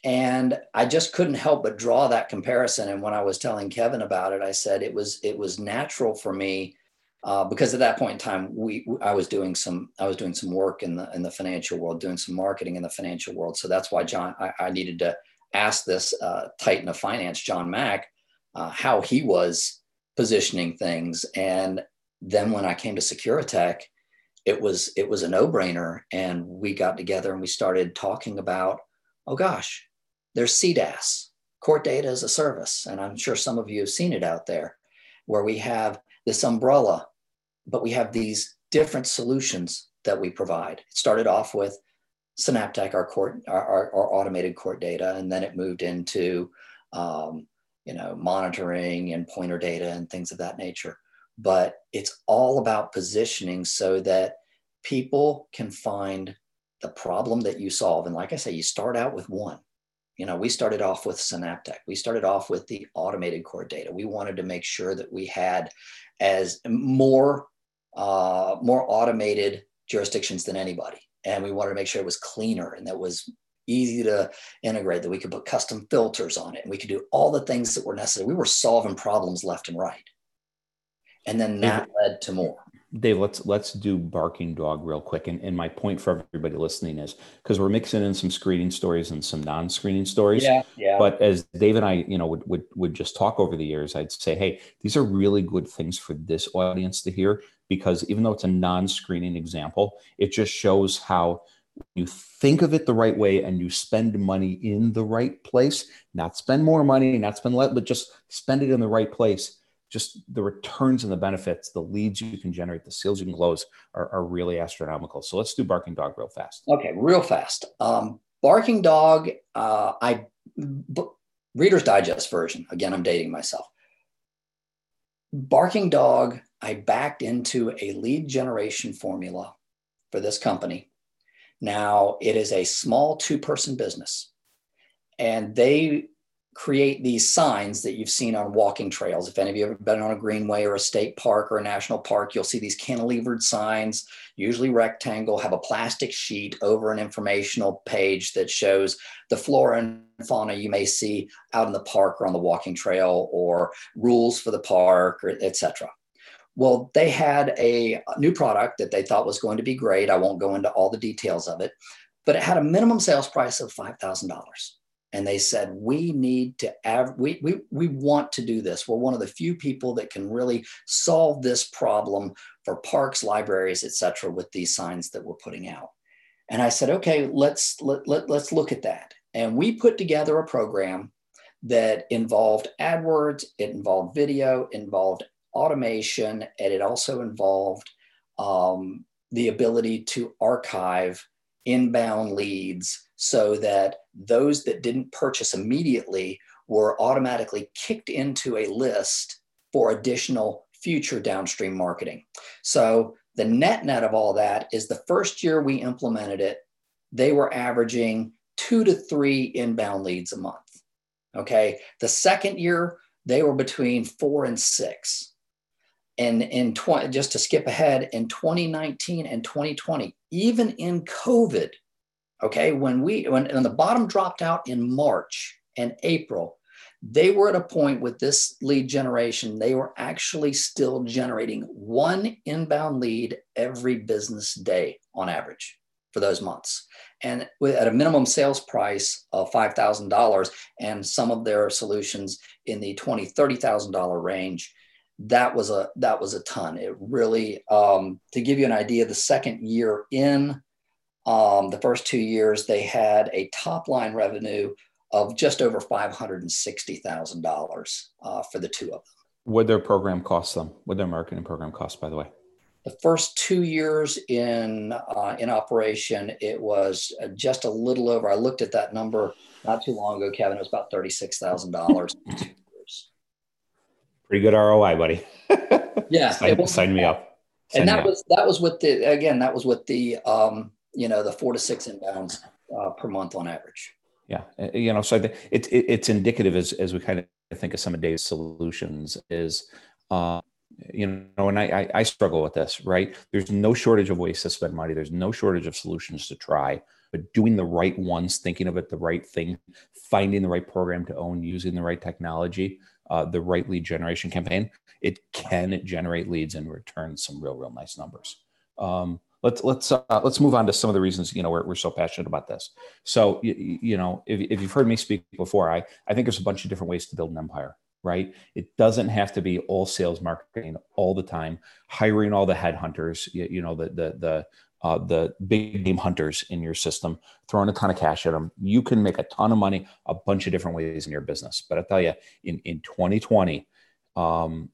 And I just couldn't help but draw that comparison. And when I was telling Kevin about it, I said it was it was natural for me uh, because at that point in time, we I was doing some I was doing some work in the in the financial world, doing some marketing in the financial world. So that's why John I, I needed to ask this uh, titan of finance, John Mack, uh, how he was positioning things. And then when I came to Securitech, it was it was a no-brainer. And we got together and we started talking about, oh gosh, there's CDAS, court data as a service. And I'm sure some of you have seen it out there, where we have this umbrella, but we have these different solutions that we provide. It started off with Synaptech, our court, our, our, our automated court data, and then it moved into um, you know monitoring and pointer data and things of that nature. But it's all about positioning so that people can find the problem that you solve. And like I say, you start out with one. You know, we started off with Synaptech. We started off with the automated court data. We wanted to make sure that we had as more uh, more automated jurisdictions than anybody. And we wanted to make sure it was cleaner and that was easy to integrate that we could put custom filters on it and we could do all the things that were necessary. We were solving problems left and right. And then that led to more Dave, let's let's do barking dog real quick. And, and my point for everybody listening is because we're mixing in some screening stories and some non-screening stories. Yeah, yeah. But as Dave and I, you know, would, would would just talk over the years, I'd say, hey, these are really good things for this audience to hear because even though it's a non-screening example, it just shows how you think of it the right way and you spend money in the right place, not spend more money, not spend less, but just spend it in the right place just the returns and the benefits, the leads you can generate, the sales you can close are, are really astronomical. So let's do Barking Dog real fast. Okay, real fast. Um, Barking Dog, uh, I b- Reader's Digest version. Again, I'm dating myself. Barking Dog, I backed into a lead generation formula for this company. Now it is a small two person business, and they create these signs that you've seen on walking trails. If any of you have been on a greenway or a state park or a national park, you'll see these cantilevered signs, usually rectangle, have a plastic sheet over an informational page that shows the flora and fauna you may see out in the park or on the walking trail or rules for the park, etc. Well, they had a new product that they thought was going to be great. I won't go into all the details of it, but it had a minimum sales price of $5,000 and they said we need to av- we, we we want to do this. We're one of the few people that can really solve this problem for parks libraries etc with these signs that we're putting out. And i said okay let's let, let, let's look at that. And we put together a program that involved adwords it involved video involved automation and it also involved um, the ability to archive inbound leads so that those that didn't purchase immediately were automatically kicked into a list for additional future downstream marketing. So the net net of all that is the first year we implemented it, they were averaging two to three inbound leads a month. Okay. The second year, they were between four and six. And in 20, just to skip ahead, in 2019 and 2020, even in COVID, Okay, when we when, when the bottom dropped out in March and April, they were at a point with this lead generation, they were actually still generating one inbound lead every business day on average for those months. And at a minimum sales price of $5,000 and some of their solutions in the $20,000, $30,000 range, that was a that was a ton. It really um, to give you an idea, the second year in um, the first two years, they had a top line revenue of just over $560,000 uh, for the two of them. What their program cost them? What their marketing program cost, by the way? The first two years in uh, in operation, it was uh, just a little over. I looked at that number not too long ago, Kevin. It was about thirty six thousand dollars. Pretty good ROI, buddy. yeah, sign, sign me up. Sign and that was up. that was with the again that was with the um, you know, the four to six inbounds uh, per month on average. Yeah, uh, you know, so it, it, it's indicative as as we kind of think of some of Dave's solutions is, uh, you know, and I, I struggle with this, right? There's no shortage of ways to spend money. There's no shortage of solutions to try, but doing the right ones, thinking of it the right thing, finding the right program to own, using the right technology, uh, the right lead generation campaign, it can generate leads and return some real, real nice numbers. Um, let's let's uh, let's move on to some of the reasons you know we're, we're so passionate about this. So you, you know if, if you've heard me speak before, I I think there's a bunch of different ways to build an empire. Right? It doesn't have to be all sales marketing all the time, hiring all the headhunters, you, you know the the the uh, the big game hunters in your system, throwing a ton of cash at them. You can make a ton of money a bunch of different ways in your business. But I tell you, in in 2020, um,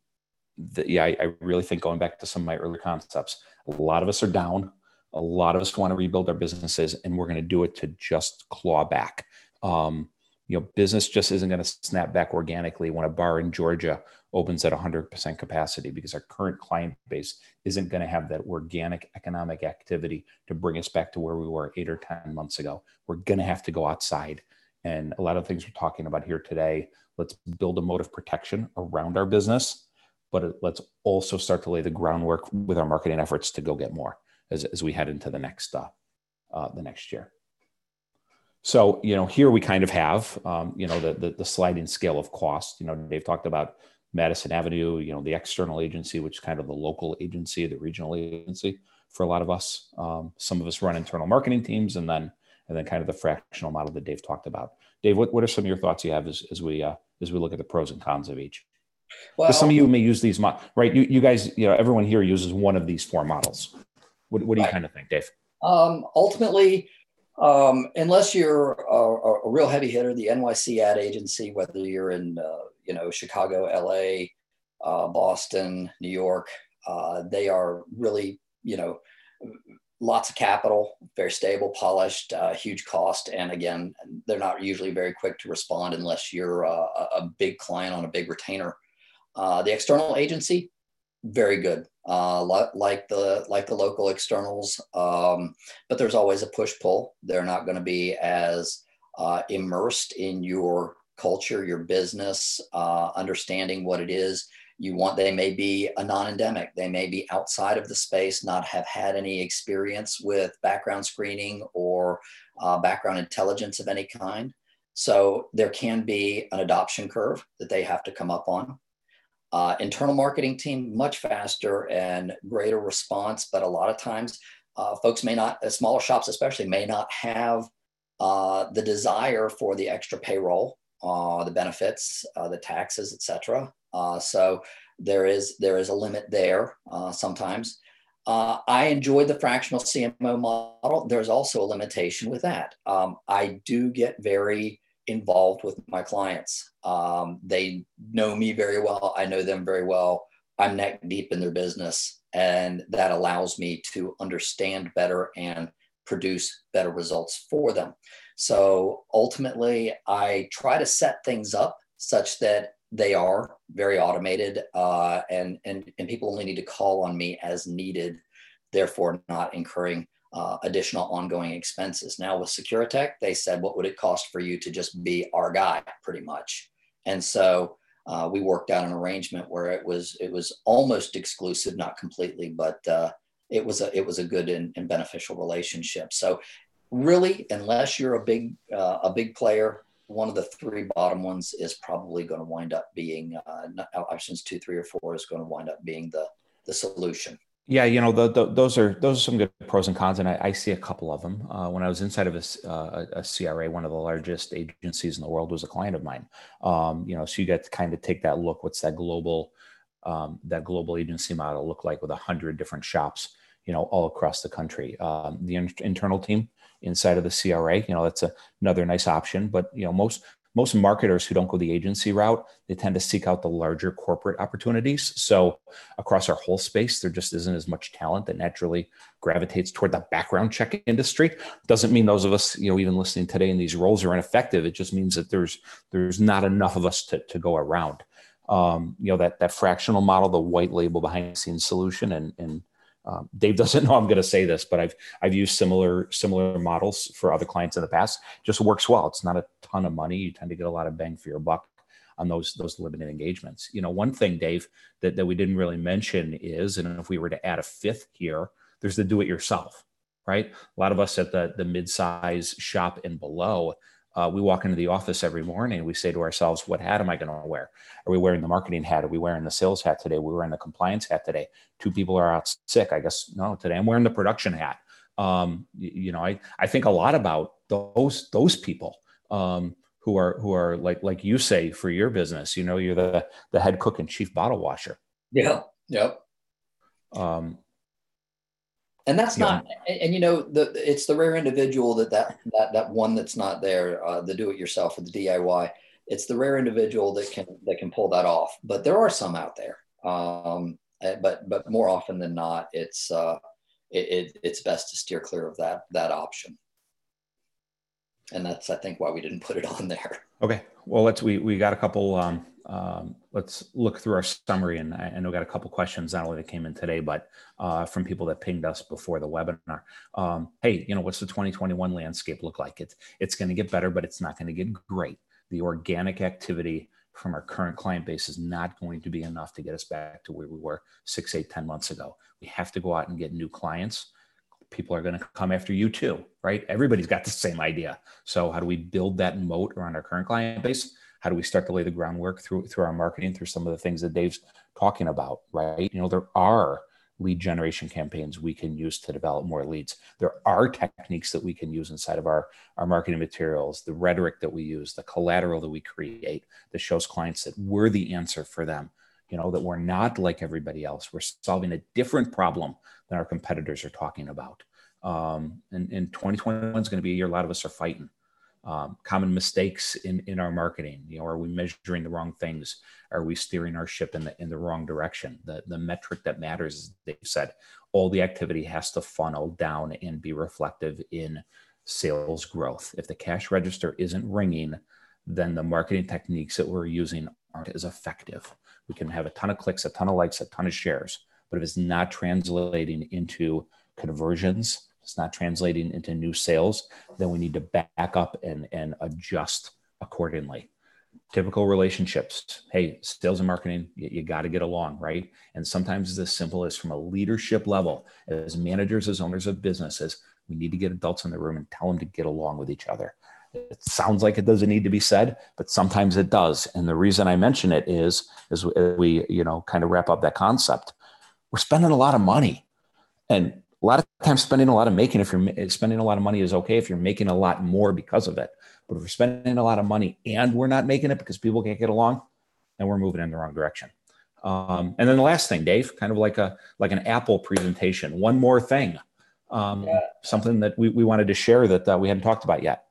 the, yeah, I, I really think going back to some of my early concepts, a lot of us are down. A lot of us want to rebuild our businesses, and we're going to do it to just claw back. Um, you know, business just isn't going to snap back organically when a bar in Georgia opens at 100% capacity because our current client base isn't going to have that organic economic activity to bring us back to where we were eight or 10 months ago. We're going to have to go outside. And a lot of things we're talking about here today, let's build a mode of protection around our business but let's also start to lay the groundwork with our marketing efforts to go get more as, as we head into the next uh, uh, the next year. So you know here we kind of have um, you know the, the, the sliding scale of cost. You know Dave talked about Madison Avenue. You know the external agency, which is kind of the local agency, the regional agency for a lot of us. Um, some of us run internal marketing teams, and then and then kind of the fractional model that Dave talked about. Dave, what, what are some of your thoughts you have as, as we uh, as we look at the pros and cons of each? Well, some of you may use these, mo- right? You, you guys, you know, everyone here uses one of these four models. What, what do you right. kind of think, Dave? Um, ultimately, um, unless you're a, a, real heavy hitter, the NYC ad agency, whether you're in, uh, you know, Chicago, LA, uh, Boston, New York, uh, they are really, you know, lots of capital, very stable, polished, uh, huge cost. And again, they're not usually very quick to respond unless you're a, a big client on a big retainer. Uh, the external agency, very good, uh, like the like the local externals, um, but there's always a push pull. They're not going to be as uh, immersed in your culture, your business, uh, understanding what it is you want. They may be a non-endemic. They may be outside of the space, not have had any experience with background screening or uh, background intelligence of any kind. So there can be an adoption curve that they have to come up on. Uh, internal marketing team, much faster and greater response, but a lot of times uh, folks may not, uh, smaller shops especially, may not have uh, the desire for the extra payroll, uh, the benefits, uh, the taxes, etc. so there is there is a limit there sometimes. I enjoyed the fractional CMO model. There's also a limitation with that. Um, I do get very involved with my clients. Um, they know me very well. I know them very well. I'm neck deep in their business, and that allows me to understand better and produce better results for them. So ultimately, I try to set things up such that they are very automated, uh, and and and people only need to call on me as needed, therefore not incurring uh, additional ongoing expenses. Now with Securitech, they said, what would it cost for you to just be our guy, pretty much? And so uh, we worked out an arrangement where it was it was almost exclusive, not completely, but uh, it was a it was a good and, and, beneficial relationship. So really, unless you're a big uh, a big player, one of the three bottom ones is probably going to wind up being uh, options two, three, or four is going to wind up being the the solution. Yeah, you know, the, the, those are those are some good pros and cons, and I, I see a couple of them. Uh, when I was inside of a, uh, a, CRA, one of the largest agencies in the world was a client of mine. Um, you know, so you get to kind of take that look. What's that global um, that global agency model look like with a hundred different shops? You know, all across the country. Um, the in- internal team inside of the CRA, you know, that's a, another nice option. But you know, most most marketers who don't go the agency route, they tend to seek out the larger corporate opportunities. So across our whole space, there just isn't as much talent that naturally gravitates toward the background check industry. Doesn't mean those of us, you know, even listening today in these roles are ineffective. It just means that there's there's not enough of us to, to go around. Um, you know, that that fractional model, the white label behind the scenes solution and and um, Dave doesn't know I'm going to say this, but I've I've used similar similar models for other clients in the past. Just works well. It's not a ton of money. You tend to get a lot of bang for your buck on those those limited engagements. You know, one thing, Dave, that, that we didn't really mention is, and if we were to add a fifth here, there's the do-it-yourself, right? A lot of us at the the mid-size shop and below, Uh, we walk into the office every morning. We say to ourselves, "What hat am I going to wear? Are we wearing the marketing hat? Are we wearing the sales hat today? Are we wearing the compliance hat today? Two people are out sick. I guess no. Today I'm wearing the production hat. Um, you, you, know, I I think a lot about those those people um, who are who are like like you say for your business. You know, you're the the head cook and chief bottle washer. Yeah. Yep. Um, and that's yeah. not and, and, you know the it's the rare individual that that that, that one that's not there uh, the do it yourself or the diy it's the rare individual that can that can pull that off. But there are some out there um, eh, but but more often than not it's uh, it, it, it's best to steer clear of that that option. And that's i think why we didn't put it on there. Okay. Well let's we we got a couple um um, let's look through our summary. And I, I know we got a couple questions not only that came in today, but uh, from people that pinged us before the webinar. Um, hey, you know, what's the 2021 landscape look like? It's it's going to get better, but it's not going to get great. The organic activity from our current client base is not going to be enough to get us back to where we were six, eight, ten months ago. We have to go out and get new clients. People are going to come after you too, right? Everybody's got the same idea. So how do we build that moat around our current client base? How do we start to lay the groundwork through through our marketing through some of the things that dave's talking about right? You know there are lead generation campaigns we can use to develop more leads. There are techniques that we can use inside of our our marketing materials the rhetoric that we use the collateral that we create that shows clients that we're the answer for them you know that we're not like everybody else. We're solving a different problem than our competitors are talking about. Um, and, and 2021 is going to be a year a lot of us are fighting um, common mistakes in, in our marketing. You know, are we measuring the wrong things? Are we steering our ship in the in the wrong direction? The the metric that matters, as Dave said, all the activity has to funnel down and be reflective in sales growth. If the cash register isn't ringing, then the marketing techniques that we're using aren't as effective. We can have a ton of clicks, a ton of likes, a ton of shares, but if it's not translating into conversions it's not translating into new sales, then we need to back up and, and adjust accordingly. Typical relationships. Hey, sales and marketing, you, you got to get along, right? And sometimes it's as simple as from a leadership level, as managers, as owners of businesses, we need to get adults in the room and tell them to get along with each other. It sounds like it doesn't need to be said, but sometimes it does. And the reason I mention it is, is we, you know, kind of wrap up that concept. We're spending a lot of money, and a lot of times spending a lot of making if you're spending a lot of money is okay if you're making a lot more because of it. But if we're spending a lot of money and we're not making it because people can't get along then we're moving in the wrong direction. Um, and then the last thing dave kind of like a like an apple presentation. One more thing um, yeah. something that we, we wanted to share that uh, we hadn't talked about yet.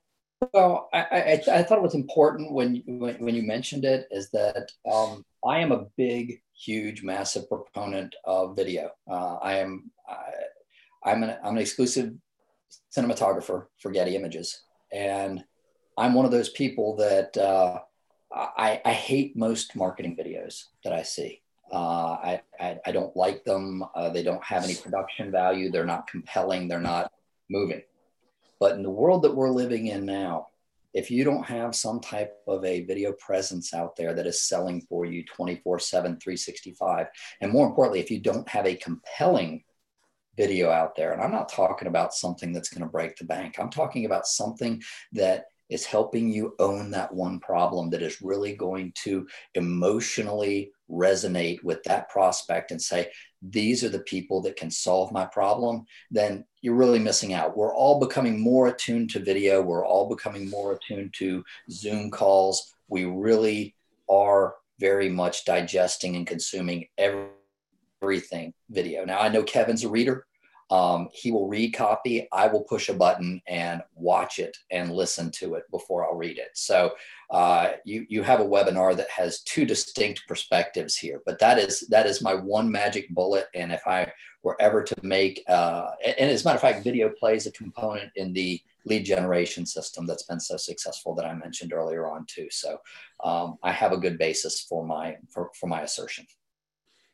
Well I, I, I, thought it was important when you, when, when you mentioned it is that um, i am a big huge massive proponent of video. Uh, i am I, I'm an, I'm an exclusive cinematographer for Getty Images. And I'm one of those people that uh, I, I, hate most marketing videos that I see. Uh, I, I, I, don't like them. Uh, they don't have any production value. They're not compelling. They're not moving. But in the world that we're living in now, if you don't have some type of a video presence out there that is selling for you 24 7, 365, and more importantly, if you don't have a compelling video out there. And I'm not talking about something that's going to break the bank. I'm talking about something that is helping you own that one problem that is really going to emotionally resonate with that prospect and say, these are the people that can solve my problem, then you're really missing out. We're all becoming more attuned to video. We're all becoming more attuned to Zoom calls. We really are very much digesting and consuming everything video. Now, I know Kevin's a reader. Um, he will read copy. I will push a button and watch it and listen to it before I'll read it. So uh, you you have a webinar that has two distinct perspectives here, but that is that is my one magic bullet. And if I were ever to make, uh, and as a matter of fact, video plays a component in the lead generation system that's been so successful that I mentioned earlier on too. So um, I have a good basis for my for, for my assertion.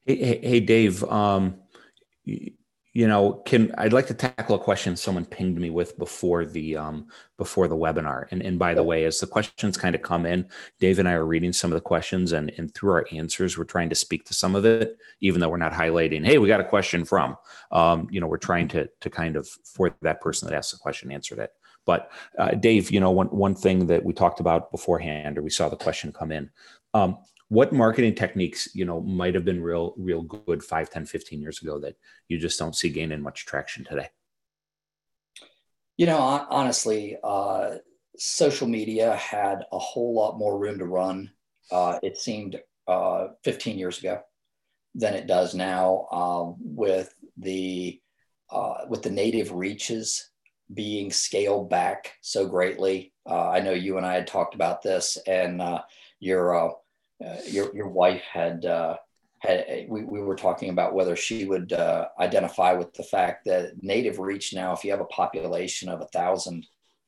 Hey, hey, hey Dave. Um, you know can i'd like to tackle a question someone pinged me with before the um before the webinar and and by the way as the questions kind of come in dave and i are reading some of the questions and and through our answers we're trying to speak to some of it even though we're not highlighting hey we got a question from um you know we're trying to to kind of for that person that asked the question answer that But uh, Dave, you know, one one thing that we talked about beforehand, or we saw the question come in. Um, what marketing techniques you know might have been real real good 5 10 15 years ago that you just don't see gaining much traction today? You know honestly uh, social media had a whole lot more room to run uh, it seemed uh, 15 years ago than it does now um, with the uh, with the native reaches being scaled back so greatly. Uh, i know you and i had talked about this and uh, your uh, your your wife had uh, had we, we were talking about whether she would uh, identify with the fact that native reach now, if you have a population of a thousand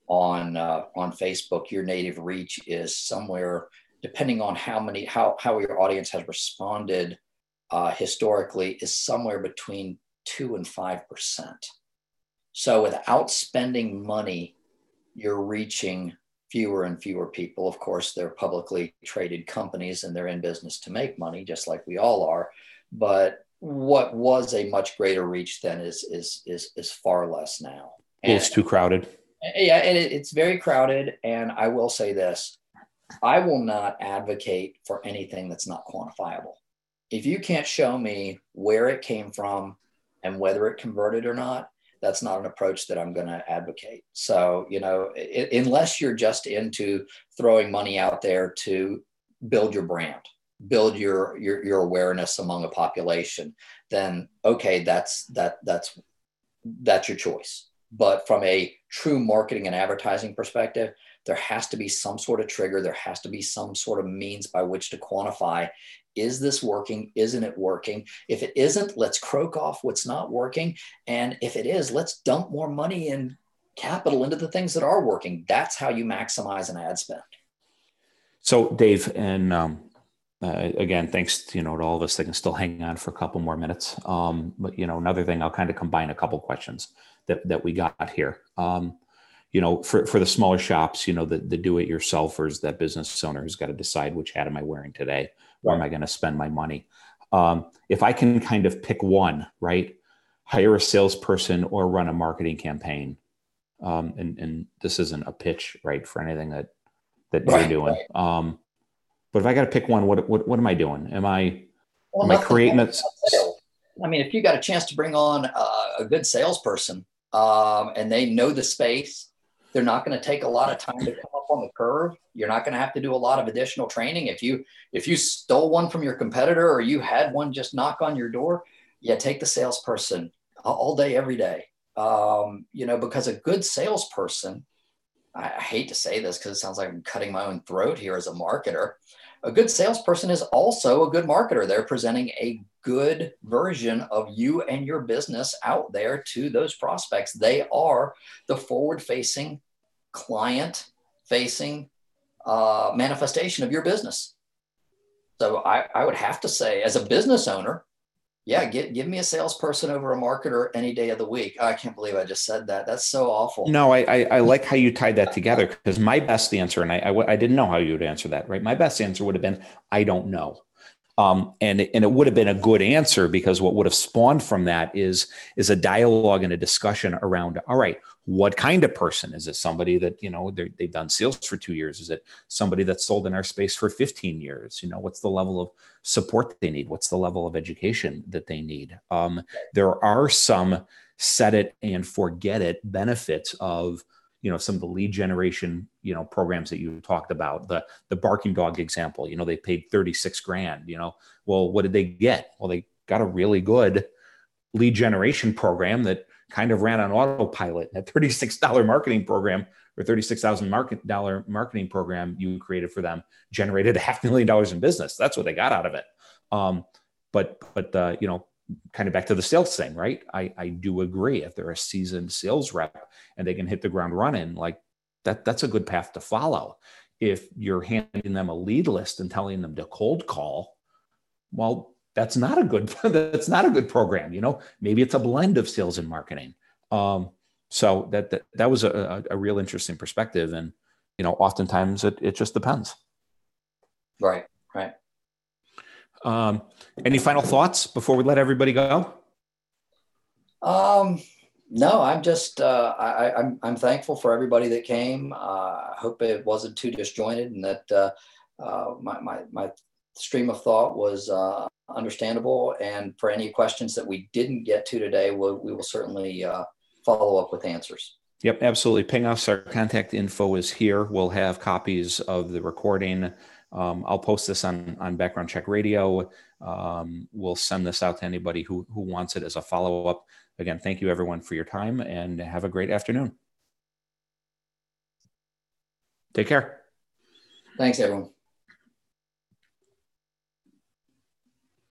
on uh, on Facebook, your native reach is somewhere depending on how many how how your audience has responded uh, historically is somewhere between two and five percent. So without spending money, you're reaching fewer and fewer people. Of course, they're publicly traded companies and they're in business to make money, just like we all are. But what was a much greater reach then is is is is far less now. And, it's too crowded. Yeah, and it, it's very crowded. And I will say this: I will not advocate for anything that's not quantifiable. If you can't show me where it came from and whether it converted or not, that's not an approach that I'm going to advocate. So, you know, it, unless you're just into throwing money out there to build your brand, build your your, your awareness among a population, then okay, that's that that's that's your choice. But from a true marketing and advertising perspective, there has to be some sort of trigger. There has to be some sort of means by which to quantify is this working? Isn't it working? If it isn't, let's croak off what's not working. And if it is, let's dump more money and capital into the things that are working. That's how you maximize an ad spend. So, Dave, and um, uh, again, thanks to, you know to all of us that can still hang on for a couple more minutes. Um, but you know, another thing, I'll kind of combine a couple questions that that we got here. Um, you know, for, for the smaller shops, you know, the, the do-it-yourselfers, that business owner who's got to decide which hat am I wearing today? Where am I going to spend my money? Um, if I can kind of pick one, right? Hire a salesperson or run a marketing campaign. Um, and, and this isn't a pitch, right, for anything that that right, you're doing. Right. Um, but if I got to pick one, what, what what am I doing? Am I well, am I creating a? I mean, if you got a chance to bring on a, a good salesperson um, and they know the space, they're not going to take a lot of time to come up on the curve. You're not going to have to do a lot of additional training. If you if you stole one from your competitor or you had one just knock on your door, yeah, take the salesperson all day, every day. Um, you know, because a good salesperson, I, I hate to say this because it sounds like I'm cutting my own throat here as a marketer. A good salesperson is also a good marketer. They're presenting a good version of you and your business out there to those prospects. They are the forward facing, client facing uh, manifestation of your business. So I, I would have to say, as a business owner, yeah, give, give me a salesperson over a marketer any day of the week. Oh, I can't believe I just said that. That's so awful. No, I, I, I like how you tied that together because my best answer, and I, I, I, didn't know how you would answer that, right? My best answer would have been, I don't know. Um, and and it would have been a good answer because what would have spawned from that is is a dialogue and a discussion around all right what kind of person? Is it somebody that you know they've done sales for two years? Is it somebody that's sold in our space for 15 years? You know what's the level of support they need? What's the level of education that they need? Um, there are some set it and forget it benefits of you know some of the lead generation you know programs that you talked about. The the barking dog example you know they paid 36 grand you know. Well what did they get? Well they got a really good lead generation program that kind of ran on autopilot that $36 marketing program or $36,000 market dollar marketing program you created for them generated a half million dollars in business. That's what they got out of it. Um, but, but, uh, you know, kind of back to the sales thing, right? I, I do agree. If they're a seasoned sales rep and they can hit the ground running, like that, that's a good path to follow. If you're handing them a lead list and telling them to cold call, well, that's not a good that's not a good program. You know, maybe it's a blend of sales and marketing. Um, so that, that that was a, a, real interesting perspective, and you know, oftentimes it it just depends. Right. Right. Um, any final thoughts before we let everybody go? Um, No, I'm just uh, I, I'm, I'm thankful for everybody that came. Uh, I hope it wasn't too disjointed and that uh, uh, my, my my stream of thought was uh, understandable. And for any questions that we didn't get to today, we'll, we will certainly uh, follow up with answers. Yep, absolutely. Ping us. Our contact info is here. We'll have copies of the recording. Um, I'll post this on on Background Check Radio. Um, we'll send this out to anybody who who wants it as a follow up. Again, thank you everyone for your time and have a great afternoon. Take care. Thanks, everyone.